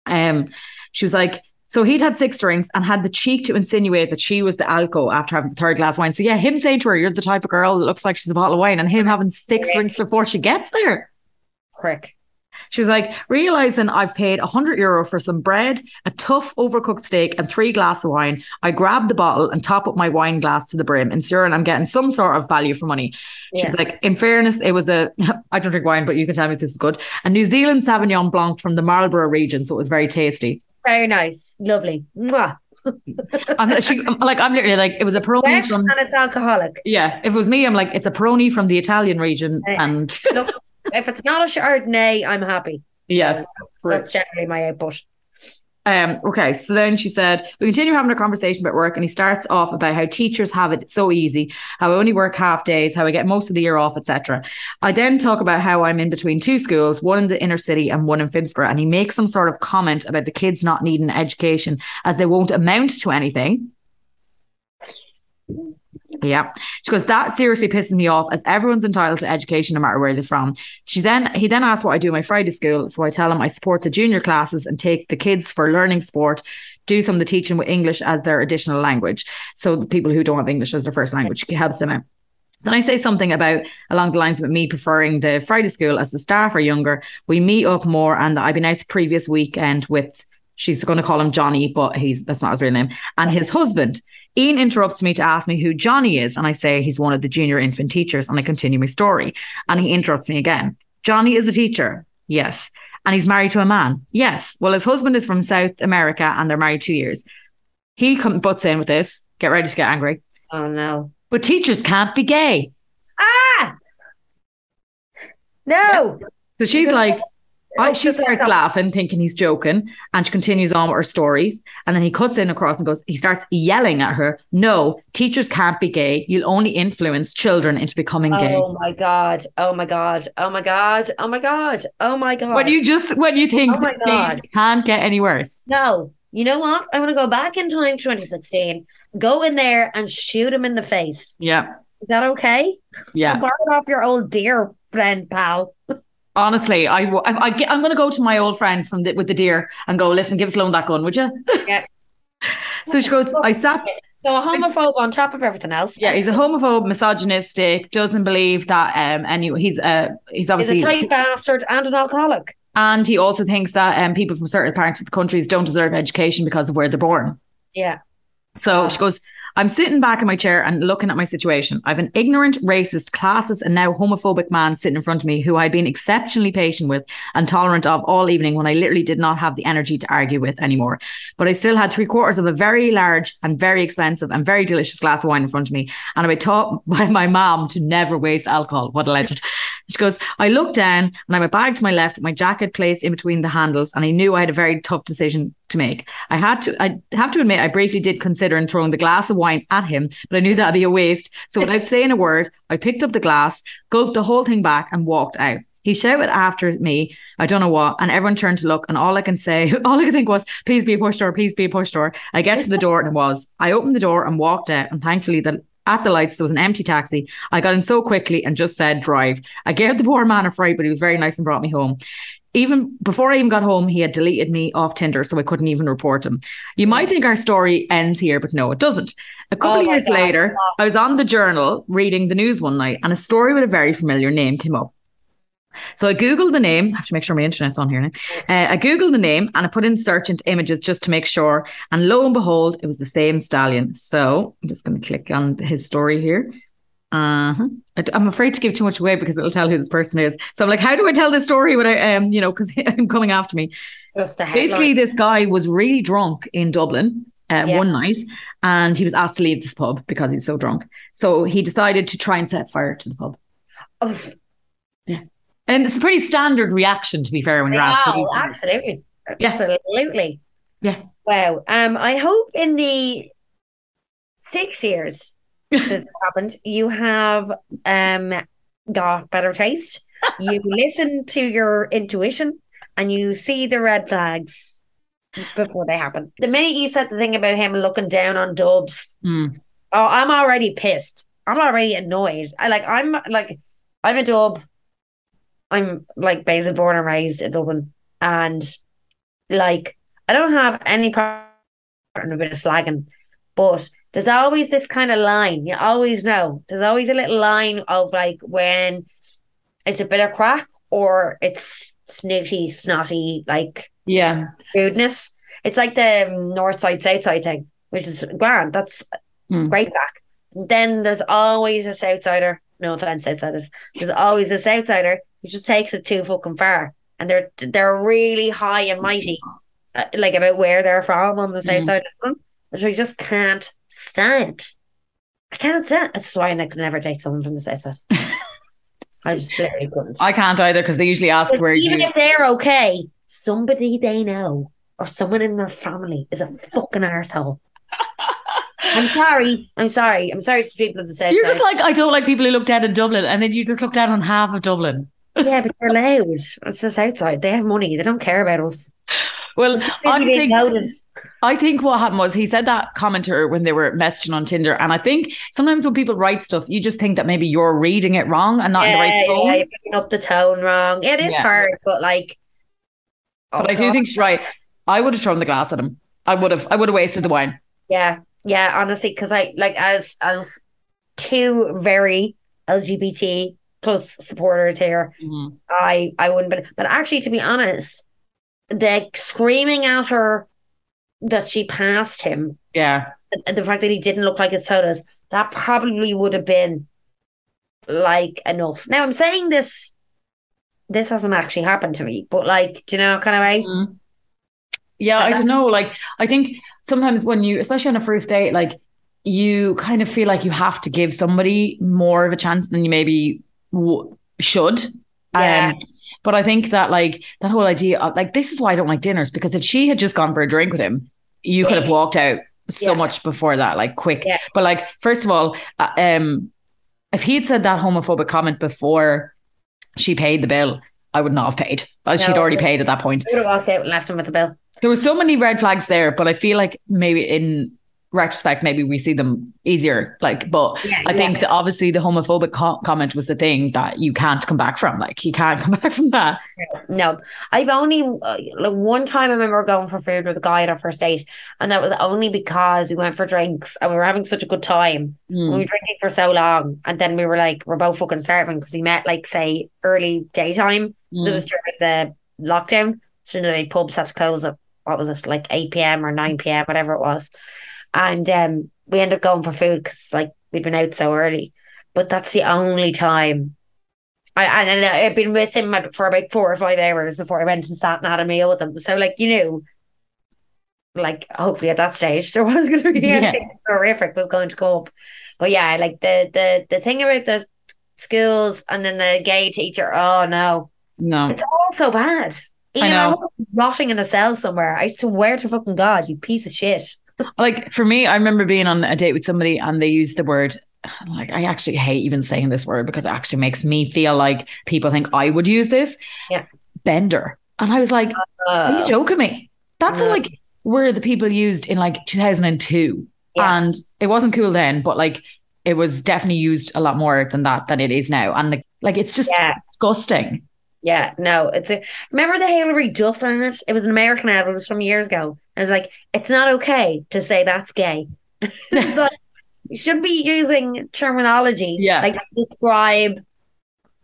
Um, she was like, so he'd had six drinks and had the cheek to insinuate that she was the alco after having the third glass of wine. So yeah, him saying to her, "You're the type of girl that looks like she's a bottle of wine," and him having six Yeah. drinks before she gets there. Prick. She was like, realizing I've paid 100 euro for some bread, a tough overcooked steak, and three glasses of wine, I grab the bottle and top up my wine glass to the brim, ensuring I'm getting some sort of value for money. She was like, in fairness, it was a, I don't drink wine, but you can tell me if this is good, a New Zealand Sauvignon Blanc from the Marlborough region. So it was very tasty. Very nice. Lovely. Mwah. I'm, she, I'm like, I'm literally like, it was a Peroni Fresh from, and it's alcoholic. yeah, if it was me, I'm like, it's a Peroni from the Italian region. Eh. And Look, if it's not a Chardonnay, I'm happy. yes. That's generally my output. Um, okay, so then she said, we continue having a conversation about work, and he starts off about how teachers have it so easy, how I only work half days, how I get most of the year off, etc. I then talk about how I'm in between two schools, one in the inner city and one in Phibsborough, and he makes some sort of comment about the kids not needing education as they won't amount to anything. Yeah. She goes, that seriously pisses me off as everyone's entitled to education no matter where they're from. She then he then asks what I do in my Friday school. So I tell him I support the junior classes and take the kids for learning sport, do some of the teaching with English as their additional language. So the people who don't have English as their first language helps them out. Then I say something about along the lines of me preferring the Friday school as the staff are younger. We meet up more, and I've been out the previous weekend with she's going to call him Johnny, but he's that's not his real name, and his husband. Ian interrupts me to ask me who Johnny is, and I say he's one of the junior infant teachers, and I continue my story. And he interrupts me again. Johnny is a teacher, yes, and he's married to a man, yes. Well, his husband is from South America, and they're married two years. He come, butts in with this. Get ready to get angry. Oh no. But teachers can't be gay. Ah. No. So she's like, I, she starts laughing, thinking he's joking, and she continues on with her story. And then he cuts in across and goes, he starts yelling at her, No, teachers can't be gay. You'll only influence children into becoming gay. Oh my God. Oh my God. Oh my God. Oh my God. Oh my God. When you just when you think Oh my God. things can't get any worse. No. You know what? I want to go back in time 2016, go in there and shoot him in the face. Yeah. Is that okay? Yeah. It off your old dear friend, pal. Honestly, i i get, I'm going to go to my old friend from the, with the deer and go, listen, give Sloan that gun, would you? Yeah. So she goes, I sat So a homophobe on top of everything else. Yeah, he's a homophobe, misogynistic, doesn't believe that um anyway he's uh he's He's obviously a tight bastard and an alcoholic. and he also thinks that um people from certain parts of the countries don't deserve education because of where they're born. Yeah. So she goes, I'm sitting back in my chair and looking at my situation. I've an ignorant, racist, classist, and now homophobic man sitting in front of me who I'd been exceptionally patient with and tolerant of all evening when I literally did not have the energy to argue with anymore. But I still had three quarters of a very large and very expensive and very delicious glass of wine in front of me. And I was taught by my mom to never waste alcohol. What a legend. She goes, I looked down and I my bag to my left, my jacket placed in between the handles, and I knew I had a very tough decision to make. I had to, I have to admit, I briefly did consider in throwing the glass of wine at him, but I knew that'd be a waste. So without saying a word, I picked up the glass, gulped the whole thing back, and walked out. He shouted after me, I don't know what, and everyone turned to look, and all I can say, all I could think was, please be a push door, please be a push door. I get to the door and it was. I opened the door and walked out, and thankfully the at the lights, there was an empty taxi. I got in so quickly and just said drive. I gave the poor man a fright, but he was very nice and brought me home. Even before I even got home, he had deleted me off Tinder, so I couldn't even report him. You might think our story ends here, but no, it doesn't. A couple Oh of years God. later, I was on the journal reading the news one night, and a story with a very familiar name came up. So I googled the name. I have to make sure my internet's on here now. Uh, I googled the name and I put in search into images just to make sure. And lo and behold, it was the same stallion. So I'm just going to click on his story here. Uh-huh. I, am afraid to give too much away because it'll tell who this person is. So I'm like, how do I tell this story without, um, you know, because him coming after me? Just the headline. Basically, this guy was really drunk in Dublin uh, Yeah. one night, and he was asked to leave this pub because he was so drunk. So he decided to try and set fire to the pub. Oh, Yeah, And it's a pretty standard reaction, to be fair, when you're asked leave. something. absolutely. Yeah. Absolutely. Yeah. Wow. Um, I hope in the six years it happened, you have um got better taste. You listen to your intuition and you see the red flags before they happen. The minute you said the thing about him looking down on dubs, Mm. oh, I'm already pissed. I'm already annoyed. I like I'm like I'm a dub. I'm like basically born and raised in Dublin. And like I don't have any part in a bit of slagging, but there's always this kind of line. You always know. There's always a little line of like when it's a bit of crack or it's snooty, snotty, like Yeah. rudeness. It's like the north side, south side thing, which is grand. That's Hmm. great back. Then there's always a southsider. No offense, outsiders. There's always a southsider who just takes it too fucking far, and they're they're really high and mighty, uh, like about where they're from on the south Hmm. side So you just can't stand. I can't stand. That's why I could never date someone from the south side. I just literally couldn't. I can't either because they usually ask But where even you. if they're okay, somebody they know or someone in their family is a fucking asshole. I'm sorry. I'm sorry. I'm sorry to people at the south You're side. just like, I don't like people who look down in Dublin, and then you just look down on half of Dublin. Yeah, but they're loud. It's the south side. They have money. They don't care about us. Well, I think. I think what happened was he said that comment to her when they were messaging on Tinder, and I think sometimes when people write stuff, you just think that maybe you're reading it wrong and not in the right Yeah, tone. yeah, you're picking up the tone wrong. It is Yeah. hard, but like. Oh but oh I do God. think she's right. I would have thrown the glass at him. I would have. I would have wasted the wine. Yeah, yeah, honestly, because I like as as two very LGBT plus supporters here. Mhm. I I wouldn't but but actually to be honest, the screaming at her that she passed him Yeah. and the fact that he didn't look like his photos, that probably would have been like enough. Now I'm saying this this hasn't actually happened to me, but like, do you know kind of way? Mhm. Yeah, I don't know. Like, I think sometimes when you, especially on a first date, like you kind of feel like you have to give somebody more of a chance than you maybe w- should. Yeah. Um, but I think that like that whole idea of like this is why I don't like dinners because if she had just gone for a drink with him, you could have walked out so Yeah. much before that, like quick. Yeah. But like, first of all, uh, um, if he'd said that homophobic comment before she paid the bill, I would not have paid. But she'd already paid at that point I would have walked out and left him with the bill. there were so many red flags there, but I feel like maybe in retrospect, maybe we see them easier. Like, but Yeah, I yeah. think that obviously the homophobic co- comment was the thing that you can't come back from. Like, you can't come back from that. No, I've only uh, like one time I remember going for food with a guy at our first date, and that was only because we went for drinks and we were having such a good time. Mm. We were drinking for so long, and then we were like, we're both fucking starving because we met like say early daytime. Mm. It was during the lockdown, so the pubs had to close at what was it like eight p.m. or nine p.m. whatever it was, and um, we ended up going for food because like we'd been out so early. But that's the only time. I and then I'd been with him for about four or five hours before I went and sat and had a meal with him. So like you knew, like hopefully at that stage there was going to be Yeah. anything horrific was going to go up. But yeah, like the the the thing about the schools and then the gay teacher. Oh no, No. it's all so bad. I know. rotting in a cell somewhere. I swear to fucking God, you piece of shit. Like, for me, I remember being on a date with somebody and they used the word, like, I actually hate even saying this word because it actually makes me feel like people think I would use this. Yeah. Bender. And I was like, Are you Uh, joking me? That's No. like word the people used in like 2002. Yeah. And it wasn't cool then, but like it was definitely used a lot more than that than it is now. And like, like it's just yeah, disgusting. Yeah, no, it's a. Remember the Hilary Duff ad? It was an American ad. It was from years ago. I was like it's not okay to say that's gay. it's like you shouldn't be using terminology Yeah. like describe.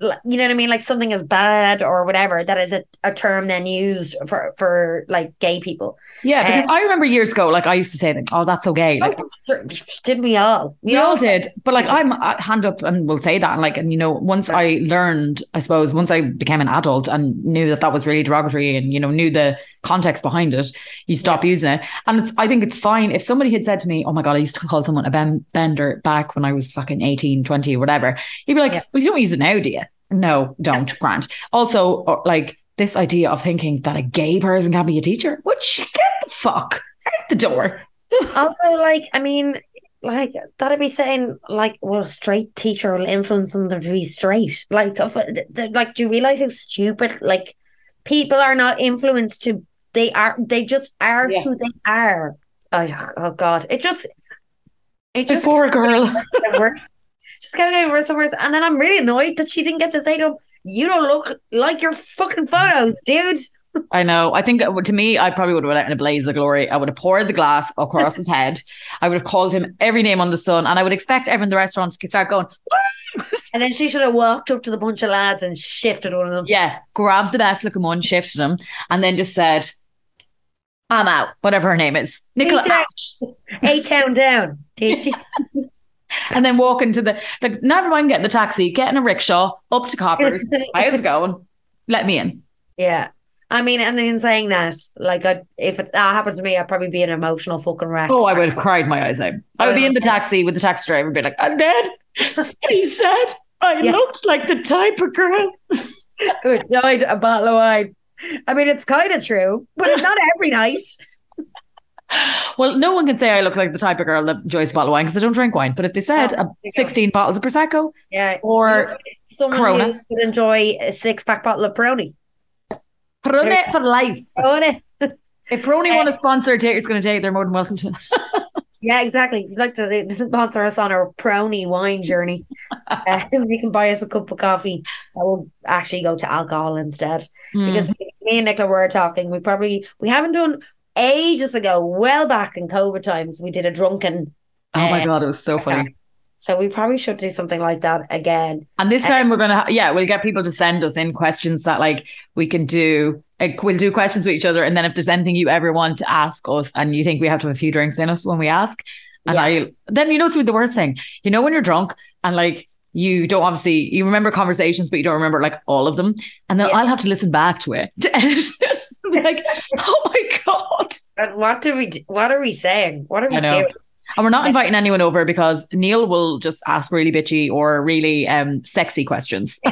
You know what I mean? Like something is bad or whatever. That is a, a term then used for for like gay people. Yeah, because Uh, I remember years ago, like I used to say, like, "Oh, that's okay." Like, Oh, didn't we all? we all did, but like I'm uh, hand up and will say that, and like, and you know, once I learned, I suppose, once I became an adult and knew that that was really derogatory, and you know, knew the context behind it, you stop using it. And it's, I think it's fine if somebody had said to me, "Oh my god, I used to call someone a ben- bender back when I was fucking 18, 20, whatever," you'd be like, Yeah. "Well, you don't use it now, do you?" No, don't. Grant. Also, like this idea of thinking that a gay person can be a teacher, which get the fuck out the door. Also, like, I mean, like that'd be saying like, well, a straight teacher will influence them to be straight. Like, if, uh, like, do you realize how stupid? Like, people are not influenced to. They are. They just are Yeah. who they are. Oh, oh God! It just. It Just a girl. worse. Just kept getting worse and worse. And then I'm really annoyed that she didn't get to say to him, "You don't look like your fucking photos, dude." I know. I think to me, I probably would have went out in a blaze of glory. I would have poured the glass across his head. I would have called him every name on the sun, and I would expect everyone in the restaurant to start going, And then she should have walked up to the bunch of lads and shifted one of them. "Yeah, grabbed the best looking one, shifted him, and then just said, I'm out." Whatever her name is, Nicola out. A town down. and then walk into the like. Never mind getting the taxi, getting a rickshaw up to Coppers. How's it going? Let me in. yeah. I mean, and in saying that, like, I, if it, that happened to me, I'd probably be an emotional fucking wreck. Oh, I would have cried my eyes out. I would be in the taxi with the taxi driver, and be like, "I'm dead." he said, "I Yeah. looked like the type of girl." Who enjoyed a bottle of wine. I mean, it's kind of true, but not every night. Well, no one can say I look like the type of girl that enjoys a bottle of wine because I don't drink wine. But if they said Oh, uh, there you go. 16 bottles of Prosecco Yeah. or Someone Corona. who would enjoy a six pack bottle of Peroni. Peroni for life. Peroni. If Peroni want to sponsor a going to date, they're more than welcome to. Yeah, exactly. If you'd like to sponsor us on our Peroni wine journey, uh, you can buy us a cup of coffee that will actually go to alcohol instead. Mm. because me and Nicola were talking. We probably we haven't done ages ago, well back in COVID times. We did a drunken oh my uh, God, it was so funny. So we probably should do something like that again. And this time we're gonna, yeah, we'll get people to send us in questions that like we can do. Like we'll do questions with each other, and then if there's anything you ever want to ask us, and you think we have to have a few drinks in us when we ask, and Yeah. I then you know it's the worst thing. You know when you're drunk and like you don't obviously you remember conversations, but you don't remember like all of them, and then Yeah. I'll have to listen back to it to edit it. Be like, oh my god. But what do we? What are we saying? What are we doing? And we're not inviting anyone over because Neil will just ask really bitchy or really um sexy questions.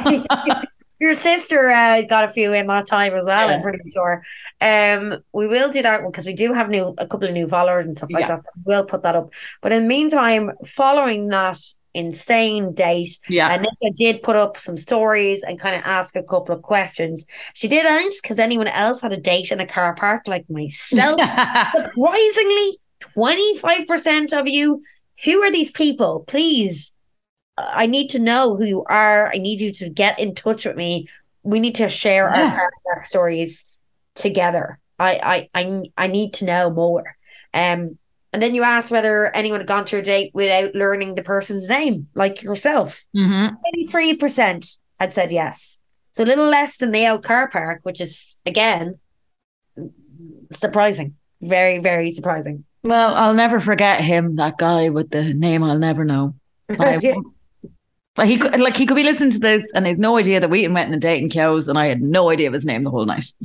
Your sister uh, got a few in that time as well. I'm pretty sure. Um, we will do that because we do have new a couple of new followers and stuff like Yeah. that. We'll put that up. But in the meantime, following that insane date, Yeah. and Nicola did put up some stories and kind of ask a couple of questions. She did ask because anyone else had a date in a car park like myself. Surprisingly, 25% of you, who are these people? Please, I need to know who you are. I need you to get in touch with me. We need to share Yeah. our car park stories together. I, I, I, I need to know more. Um, and then you asked whether anyone had gone through a date without learning the person's name, like yourself. hmm 23% had said yes. So a little less than the old car park, which is, again, surprising. Very, very surprising. Well, I'll never forget him, that guy with the name I'll never know. Yeah. But he could like he could be listening to this and he had no idea that we went on a date in Kyo's and I had no idea of his name the whole night.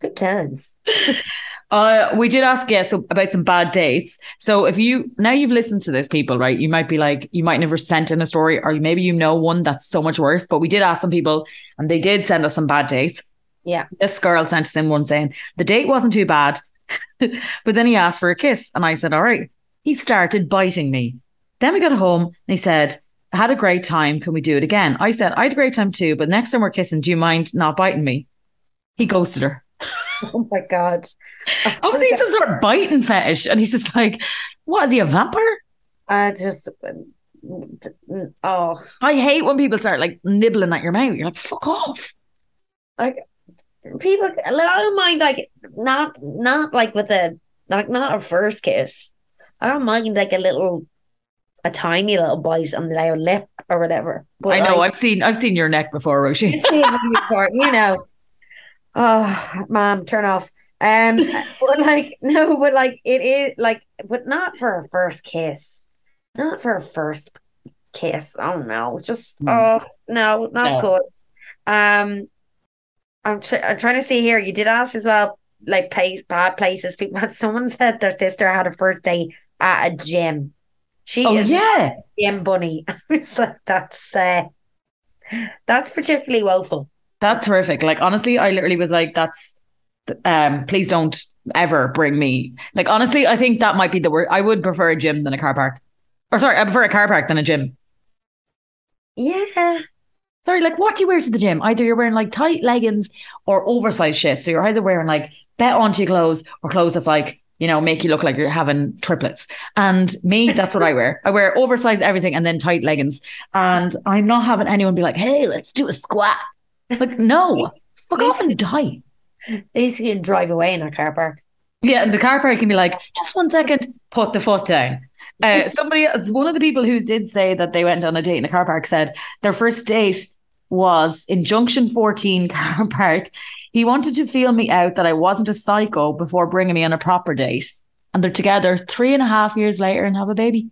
Good times. Uh, we did ask yes so about some bad dates. So if you now you've listened to this, people, right? You might be like, you might never sent in a story, or maybe you know one that's so much worse. But we did ask some people, and they did send us some bad dates. Yeah. This girl sent us in one saying the date wasn't too bad, but then he asked for a kiss, and I said, "All right." He started biting me. Then we got home, and he said, "I had a great time. Can we do it again?" I said, "I had a great time too, but next time we're kissing, do you mind not biting me?" He ghosted her. Oh my God. Oh, Obviously, it's some sort of biting fetish, and he's just like, "What is he a vampire?" I just, uh, uh, oh, I hate when people start like nibbling at your mouth. You're like, "Fuck off!" like people, I don't mind, like, not, not like with a, like, not a first kiss. I don't mind, like, a little, a tiny little bite on the lower lip or whatever. But I know. like, I've seen. I've seen your neck before, Roshi. It's the interview part, you know. Oh, mom, turn off. Um, but like, no, but like, it is like, but not for a first kiss, not for a first kiss. Oh no, just Hmm. oh no, not No. good. Um, I'm tr- I'm trying to see here. You did ask as well, like place bad places. People, someone said their sister had a first date at a gym. She Oh is yeah, gym bunny. It's like, that's uh, that's particularly woeful. That's horrific. Like honestly, I literally was like, "That's." Um, please don't ever bring me. Like honestly, I think that might be the word. I would prefer a gym than a car park. Or sorry, I prefer a car park than a gym. Yeah. Sorry, like what do you wear to the gym? Either you're wearing like tight leggings or oversized shit. So you're either wearing like bet onto your clothes or clothes that's like, you know, make you look like you're having triplets. And me, that's what I wear. I wear oversized everything and then tight leggings. And I'm not having anyone be like, hey, let's do a squat. Like, no, fuck off and die. At least you can drive away in a car park. Yeah, and the car park can be like, just one second, put the foot down. Uh, somebody, one of the people who did say that they went on a date in a car park said their first date was in Junction 14 car park. He wanted to feel me out that I wasn't a psycho before bringing me on a proper date. And they're together three and a half years later and have a baby.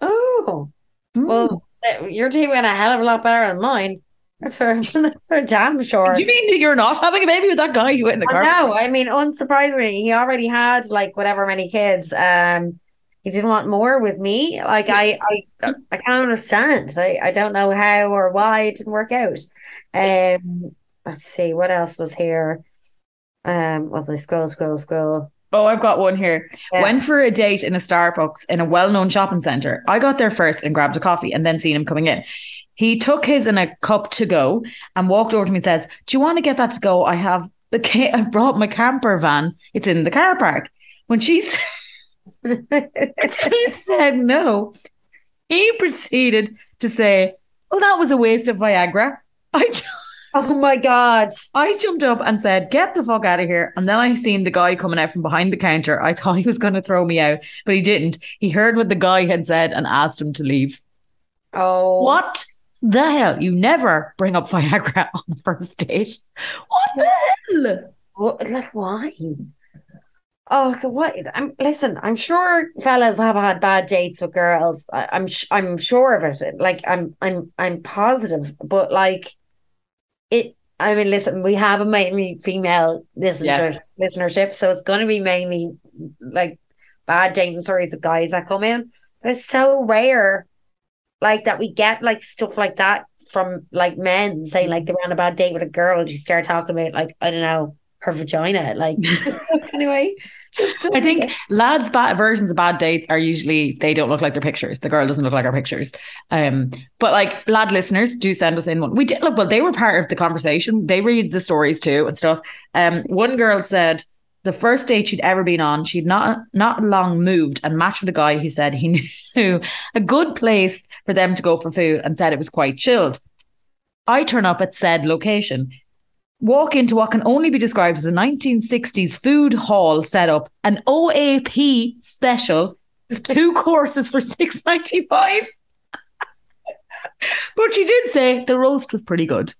Oh, Mm. well, your you're a hell of a lot better than mine. That's for, that's for damn sure. you mean that you're not having a baby with that guy you went in the car? No, I mean, unsurprisingly, he already had like whatever many kids. Um, he didn't want more with me. Like I, I, I can't understand. I, I don't know how or why it didn't work out. Um, let's see what else was here. Um, was I scroll, scroll, scroll? Oh, I've got one here. Yeah. Went for a date in a Starbucks in a well known shopping center. I got there first and grabbed a coffee and then seen him coming in. He took his in a cup to go and walked over to me and says, Do you want to get that to go? I have the ca- I brought my camper van. It's in the car park. When she, s- she said no, he proceeded to say, Well, that was a waste of Viagra. I, ju- Oh my god. I jumped up and said, "Get the fuck out of here!" And then I seen the guy coming out from behind the counter. I thought he was going to throw me out, but he didn't. He heard what the guy had said and asked him to leave. Oh. What the hell? You never bring up Viagra on the first date. What the hell? What, like why? Oh, what? I'm listen. I'm sure fellas have had bad dates with girls. I, I'm sh- I'm sure of it. Like I'm I'm I'm positive. But like it. I mean, listen. We have a mainly female listener listenership, so it's going to be mainly like bad dating stories with guys that come in. But it's so rare, like that we get like stuff like that from like men saying like they were on a bad date with a girl. and You start talking about like I don't know her vagina. Like anyway, just I think lads' bad versions of bad dates are usually they don't look like their pictures. The girl doesn't look like her pictures. Um, but like lad listeners, do send us in one. We did look well. They were part of the conversation. They read the stories too and stuff. Um, one girl said the first date she'd ever been on, she'd not not long moved and matched with a guy who said he knew a good place for them to go for food and said it was quite chilled. I turn up at said location walk into what can only be described as a 1960s food hall setup, an OAP special, two courses for 6.95. but she did say the roast was pretty good.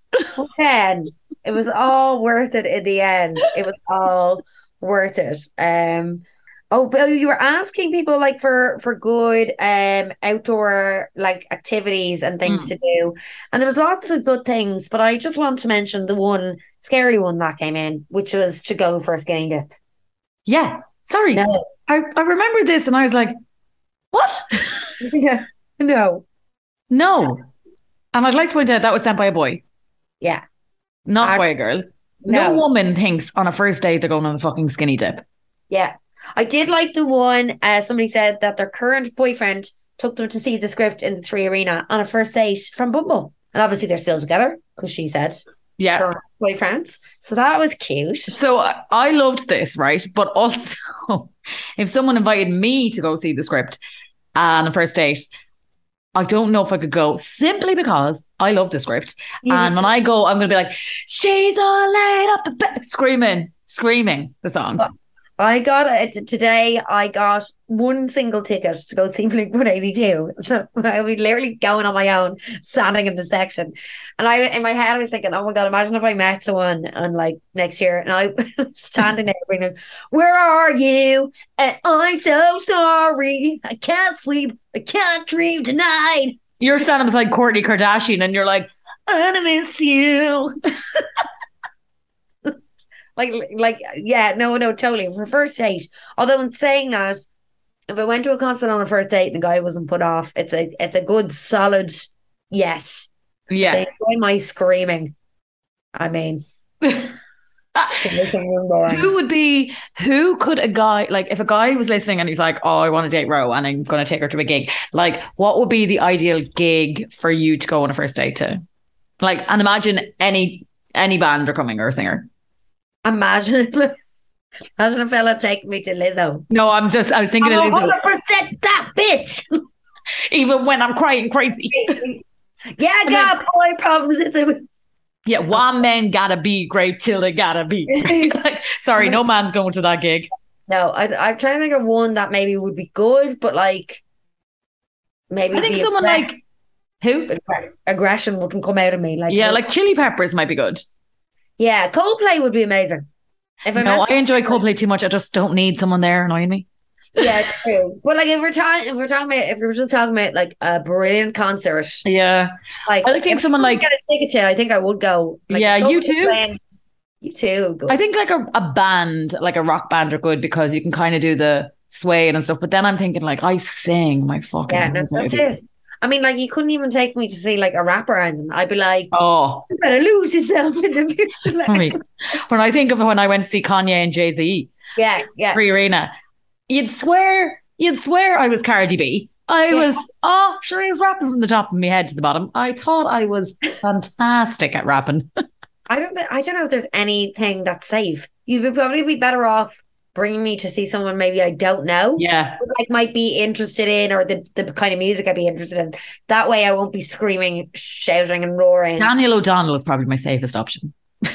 ten. It was all worth it in the end. It was all worth it. Um oh Bill, you were asking people like for for good um outdoor like activities and things Mm. to do. And there was lots of good things, but I just want to mention the one scary one that came in, which was to go for a skinny dip. Yeah. Sorry. No. I, I remember this and I was like, what? Yeah. no. no. And I'd like to point out that was sent by a boy, Yeah. not by a girl. No. No. woman thinks on a first date they're going on a fucking skinny dip. Yeah. I did like the one uh somebody said that their current boyfriend took them to see the script in the three arena on a first date from Bumble. And obviously they're still together because she said Yeah. current boyfriends. So that was cute. So I I loved this, right? But also, if someone invited me to go see the script on a first date, I don't know if I could go simply because I love the script. And when I go, I'm going to be like, she's all laid up, a bit," screaming, screaming the songs. Uh, I got it today. I got one single ticket to go see Blink 182. So I was literally going on my own, standing in the section. And I, in my head, I was thinking, oh my God, imagine if I met someone and like next year and I standing there being like, where are you? And I'm so sorry. I can't sleep. I can't dream tonight. You're standing beside Kourtney Kardashian and you're like, I miss you. Like, like, yeah, no, no, totally. For first date. Although in saying that, if I went to a concert on a first date and the guy wasn't put off, it's a it's a good solid yes. yeah. They enjoy my screaming. I mean, making room going. Who would be, who could a guy, like if a guy was listening and he's like, oh, I want to date Ro and I'm going to take her to a gig, like what would be the ideal gig for you to go on a first date to? Like, and imagine any, any band are coming or a singer. Imagine, imagine a fella taking me to Lizzo. No, I'm just, I was thinking I'm Lizzo, 100% that bitch. even when I'm crying crazy. yeah, I got boy problems. Yeah, one man gotta be great till they gotta be. like, sorry, no man's going to that gig. No, I, I'm trying to think of one that maybe would be good, but like maybe I think someone like, who? aggression wouldn't come out of me. Like Yeah, like Chili Peppers might be good. Yeah, Coldplay would be amazing. If I No, I enjoy Coldplay too much. I just don't need someone there annoying me. yeah, true. But like if we're talking, if we're talking about, if we're just talking about like a brilliant concert, Yeah. like I think someone like- get a ticket to, I think I would go. Like, Yeah, U2. playing- U2. Go. I think like a, a band, like a rock band are good because you can kind of do the swaying and stuff. But then I'm thinking like I sing my fucking yeah, that's it. I mean, like you couldn't even take me to see like a rapper and. I'd be like, Oh, you better lose yourself in the midst of it. sorry. when I think of when I went to see Kanye and Jay Z Yeah, yeah. free arena, you'd swear, you'd swear I was Cardi B. I Yeah. was, oh, sure, I was rapping from the top of my head to the bottom. I thought I was fantastic at rapping. I don't. I don't know if there's anything that's safe. You would probably be better off bringing me to see someone maybe I don't know. Yeah. Like might be interested in or the, the kind of music I'd be interested in. That way I won't be screaming, shouting and roaring. Daniel O'Donnell is probably my safest option.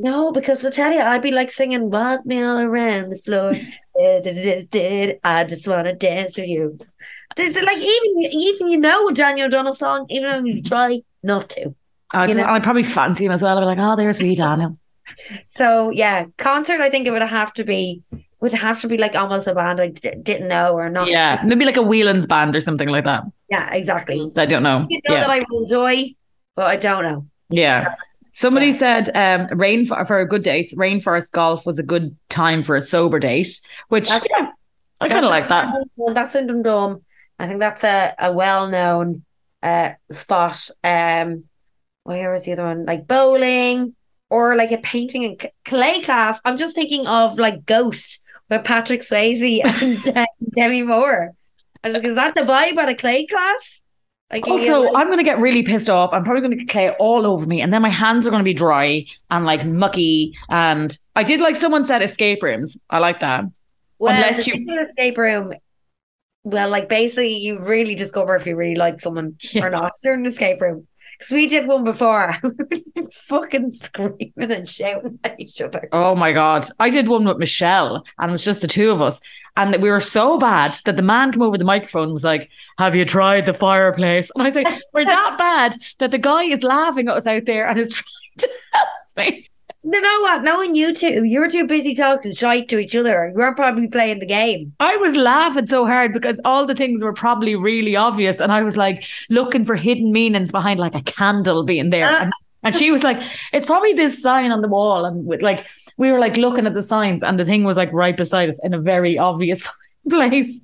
No, because I tell you, I'd be like singing "Walk Me All Around the Floor." I just want to dance with you. There's like even even you know a Daniel O'Donnell song, even if you try not to. I'd, You know? I'd probably fancy him as well. I'd be like, oh, there's wee Daniel. So yeah, concert. I think it would have to be would have to be like almost a band I d- didn't know or not. Yeah, maybe like a Whelan's band or something like that. yeah, exactly. I don't know. You know Yeah. that I will enjoy, but I don't know. Yeah. Somebody Yeah. said um, rain for, for a good date. Rainforest golf was a good time for a sober date, which That's- yeah, I kind of like that. Well, that's in Dundrum. I think that's a, a well known uh spot. Um, where was the other one? Like bowling or like a painting and c- clay class. I'm just thinking of like Ghost with Patrick Swayze and uh, Demi Moore. I was like, is that the vibe at a clay class? Like, Also, like- I'm going to get really pissed off. I'm probably going to get clay all over me, and then my hands are going to be dry and like mucky. And I did like someone said escape rooms. I like that. well, unless you- escape room. Well, like basically, you really discover if you really like someone Yeah. or not during the escape room. Because we did one before, fucking screaming and shouting at each other. Oh my god! I did one with Michelle, and it was just the two of us, and we were so bad that the man came over the microphone and was like, "Have you tried the fireplace?" And I was like, "We're that bad that the guy is laughing at us out there and is trying to help me." You know what? Knowing you two, you were too busy talking shite to each other. You weren't probably playing the game. I was laughing so hard because all the things were probably really obvious, and I was like looking for hidden meanings behind like a candle being there. Ah. And, and she was like, "It's probably this sign on the wall," and with, like we were like looking at the signs, and the thing was like right beside us in a very obvious place.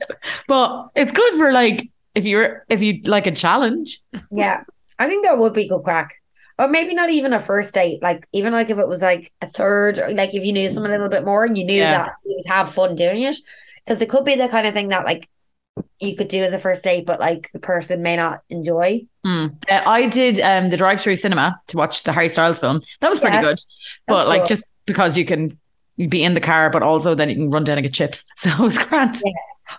But it's good for like if you're if you like a challenge. Yeah, I think that would be good crack. Or maybe not even a first date. Like even like if it was like a third, or like if you knew someone a little bit more and you knew Yeah. that you would have fun doing it, because it could be the kind of thing that like you could do as a first date, but like the person may not enjoy. Mm. Uh, I did um, the drive-through cinema to watch the Harry Styles film. That was pretty Yeah, good, but like cool. just because you can be in the car, but also then you can run down and get chips. So it was grand. Yeah.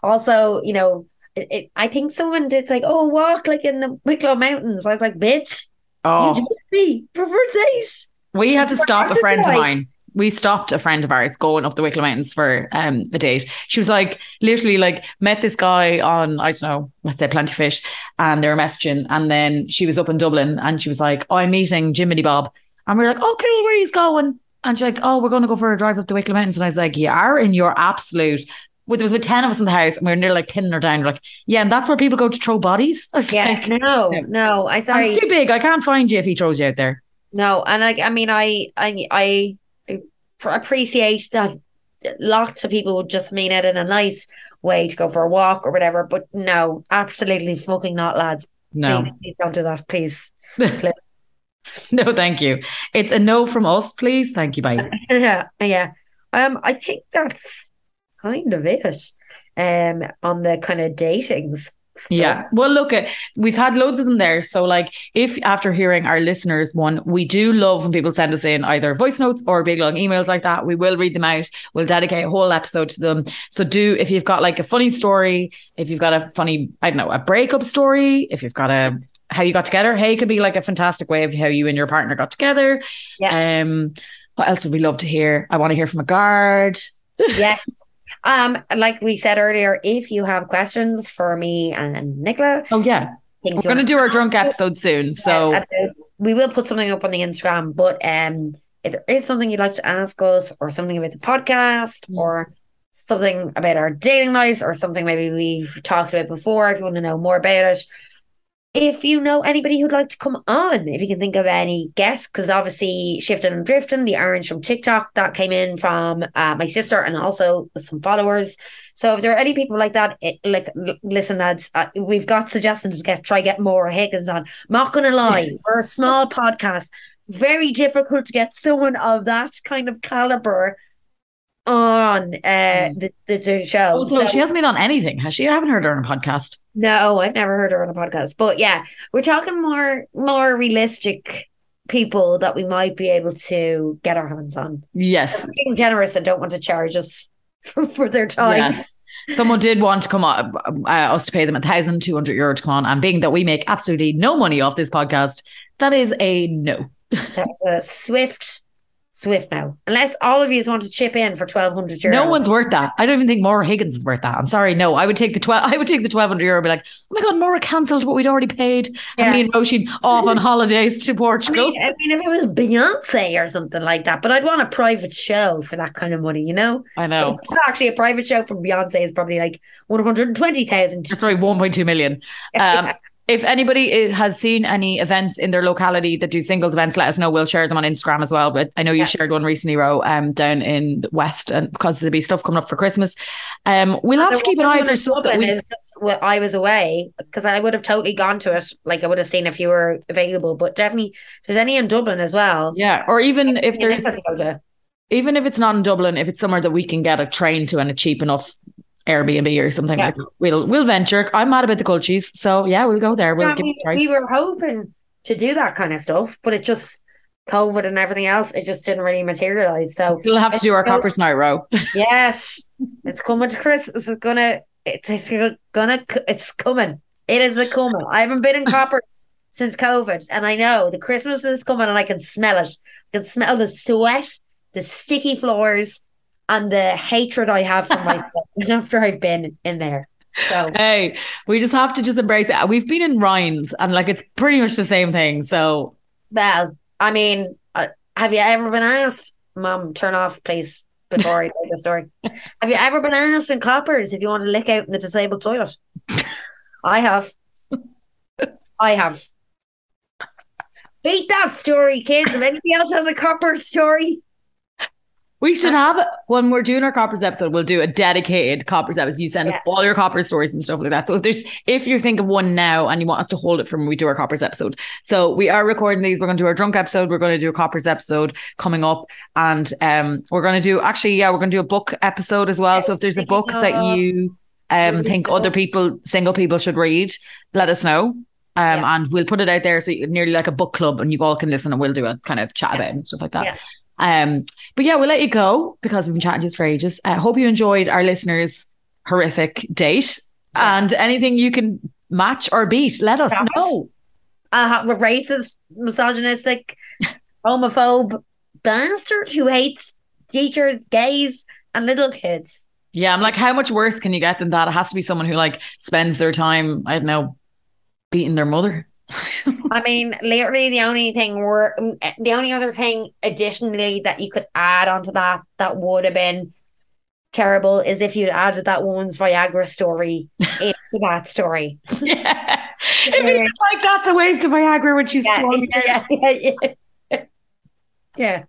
Also, you know, it, it, I think someone did like, oh, walk like in the Wicklow Mountains. I was like, bitch, Oh, you do for first date. we had to stop a friend of mine. We stopped a friend of ours going up the Wicklow Mountains for um a date. She was like, literally, like met this guy on I don't know, let's say Plenty Fish, and they were messaging, and then she was up in Dublin, and she was like, oh, I'm meeting Jiminy Bob, and we are like, oh, cool, where he's going? And she's like, oh, we're going to go for a drive up the Wicklow Mountains, and I was like, you are in your absolute. Well, There was with ten of us in the house, and we were nearly like pinning her down. We're like, yeah, and that's where people go to throw bodies. I Yeah, like, no, Yeah. no. I "And sorry. it's too big. I can't find you if he throws you out there. No, and like I mean, I I I appreciate that lots of people would just mean it in a nice way to go for a walk or whatever. But no, absolutely fucking not, lads. No, Please, please don't do that, please. no, thank you. It's a no from us, please. Thank you, bye. yeah, yeah. Um, I think that's kind of it. Um, on the kind of datings. Yeah. Well, look, at we've had loads of them there. So, like, if after hearing our listeners one, we do love when people send us in either voice notes or big long emails like that. We will read them out. We'll dedicate a whole episode to them. So, do if you've got like a funny story, if you've got a funny, I don't know, a breakup story, if you've got a how you got together, hey, could be like a fantastic way of how you and your partner got together. Yeah. Um, what else would we love to hear? I want to hear from a guard. Yes. Um, like we said earlier, if you have questions for me and Nicola, Oh yeah, we're going to do our drunk episode soon. So. Yeah, we will put something up on the Instagram. But um, if there is something you'd like to ask us, or something about the podcast, Mm. or something about our dating lives, or something maybe we've talked about before, if you want to know more about it. If you know anybody who'd like to come on, if you can think of any guests, because obviously Shifting and Drifting, the orange from TikTok, that came in from uh, my sister and also some followers. So if there are any people like that, it, like l- listen, lads, uh, we've got suggestions to get try get more Higgins on. Not gonna lie, we're a small podcast. Very difficult to get someone of that kind of caliber on uh the, the, the show. Also, So- she hasn't been on anything, has she? I haven't heard her on a podcast. no, I've never heard her on a podcast. But yeah, we're talking more more realistic people that we might be able to get our hands on. Yes. Being generous and don't want to charge us for, for their time. Yes. Someone did want to come on, uh, us to pay them a thousand two hundred euro to come on, and being that we make absolutely no money off this podcast, that is a no. That's a swift, swift no. Unless all of you want to chip in for twelve hundred euro. No one's worth that. I don't even think Maura Higgins is worth that. I'm sorry, no. I would take the twelve. I would take the twelve hundred euro. And be like, oh my god, Maura cancelled what we'd already paid, Yeah. and me and off on holidays to I Portugal. mean, I mean, if it was Beyonce or something like that, but I'd want a private show for that kind of money, you know? I know. Actually, a private show from Beyonce is probably like 120,000. It's probably 1.2 million. Um, if anybody has seen any events in their locality that do singles events, let us know. We'll share them on Instagram as well. But I know you Yeah. shared one recently, Ro, um, down in the West, and because there'll be stuff coming up for Christmas. Um, we'll have to keep an eye for stuff that we. Just, well, I was away because I would have totally gone to it. Like I would have seen if you were available, but definitely there's any in Dublin as well. Yeah, or even if there's, definitely go to. even if it's not in Dublin, if it's somewhere that we can get a train to and a cheap enough Airbnb or something Yeah. like that, we'll we'll venture. I'm mad about the cold cultures, so yeah, we'll go there. We'll Yeah, give it we, a try. we were hoping to do that kind of stuff, but it just COVID and everything else, it just didn't really materialize. So We'll have to do our No. coppers night, Ro. yes, it's coming to Christmas. It's gonna, it's, it's gonna, it's coming. It is a coming. I haven't been in coppers since COVID, and I know the Christmas is coming, and I can smell it. I can smell the sweat, the sticky floors, and the hatred I have for myself after I've been in there. So Hey, we just have to just embrace it. We've been in Rhines and like it's pretty much the same thing. So Well, I mean, uh, have you ever been asked, Mom, turn off, please, before I tell the story? Have you ever been asked in coppers if you want to lick out in the disabled toilet? I have. I have. Beat that story, kids. If anybody else has a copper story, we should have when we're doing our coppers episode, we'll do a dedicated coppers episode. You send us all your coppers stories and stuff like that. So if there's if you think of one now and you want us to hold it from when we do our coppers episode. So we are recording these. We're gonna do our drunk episode, we're gonna do a coppers episode coming up. And um we're gonna do actually, yeah, we're gonna do a book episode as well. So if there's a book that you um think other people, single people should read, let us know. Um, Yeah. and we'll put it out there so nearly like a book club, and you all can listen, and we'll do a kind of chat about it and stuff like that. Um, but yeah, we'll let you go because we've been chatting just for ages. I hope you enjoyed our listeners' horrific date, Yeah. and anything you can match or beat, let us know. a racist, misogynistic, homophobe bastard who hates teachers, gays, and little kids. Yeah, I'm like, how much worse can you get than that? It has to be someone who like spends their time, I don't know, beating their mother. I mean, literally the only thing we're mm, eh, the only other thing additionally that you could add onto that that would have been terrible is if you'd added that woman's Viagra story into that story. yeah. If it's like that's a waste of Viagra when she's Yeah, out. yeah, yeah, yeah. Yeah.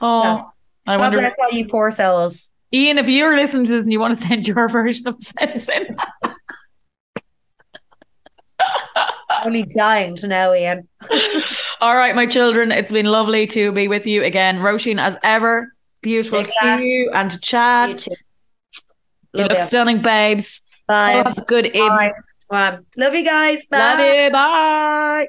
Oh, Yeah. I God wonder. bless all you poor souls. Ian, if you're listening to this and you want to send your version of fencing, Only dying to know, Ian. all right, my children, it's been lovely to be with you again. Roisin, as ever, beautiful Big to laugh. see you and to chat. You too. You look you. stunning, babes. Bye. Have a good evening. Bye. Love you guys. Bye. Love you. Bye.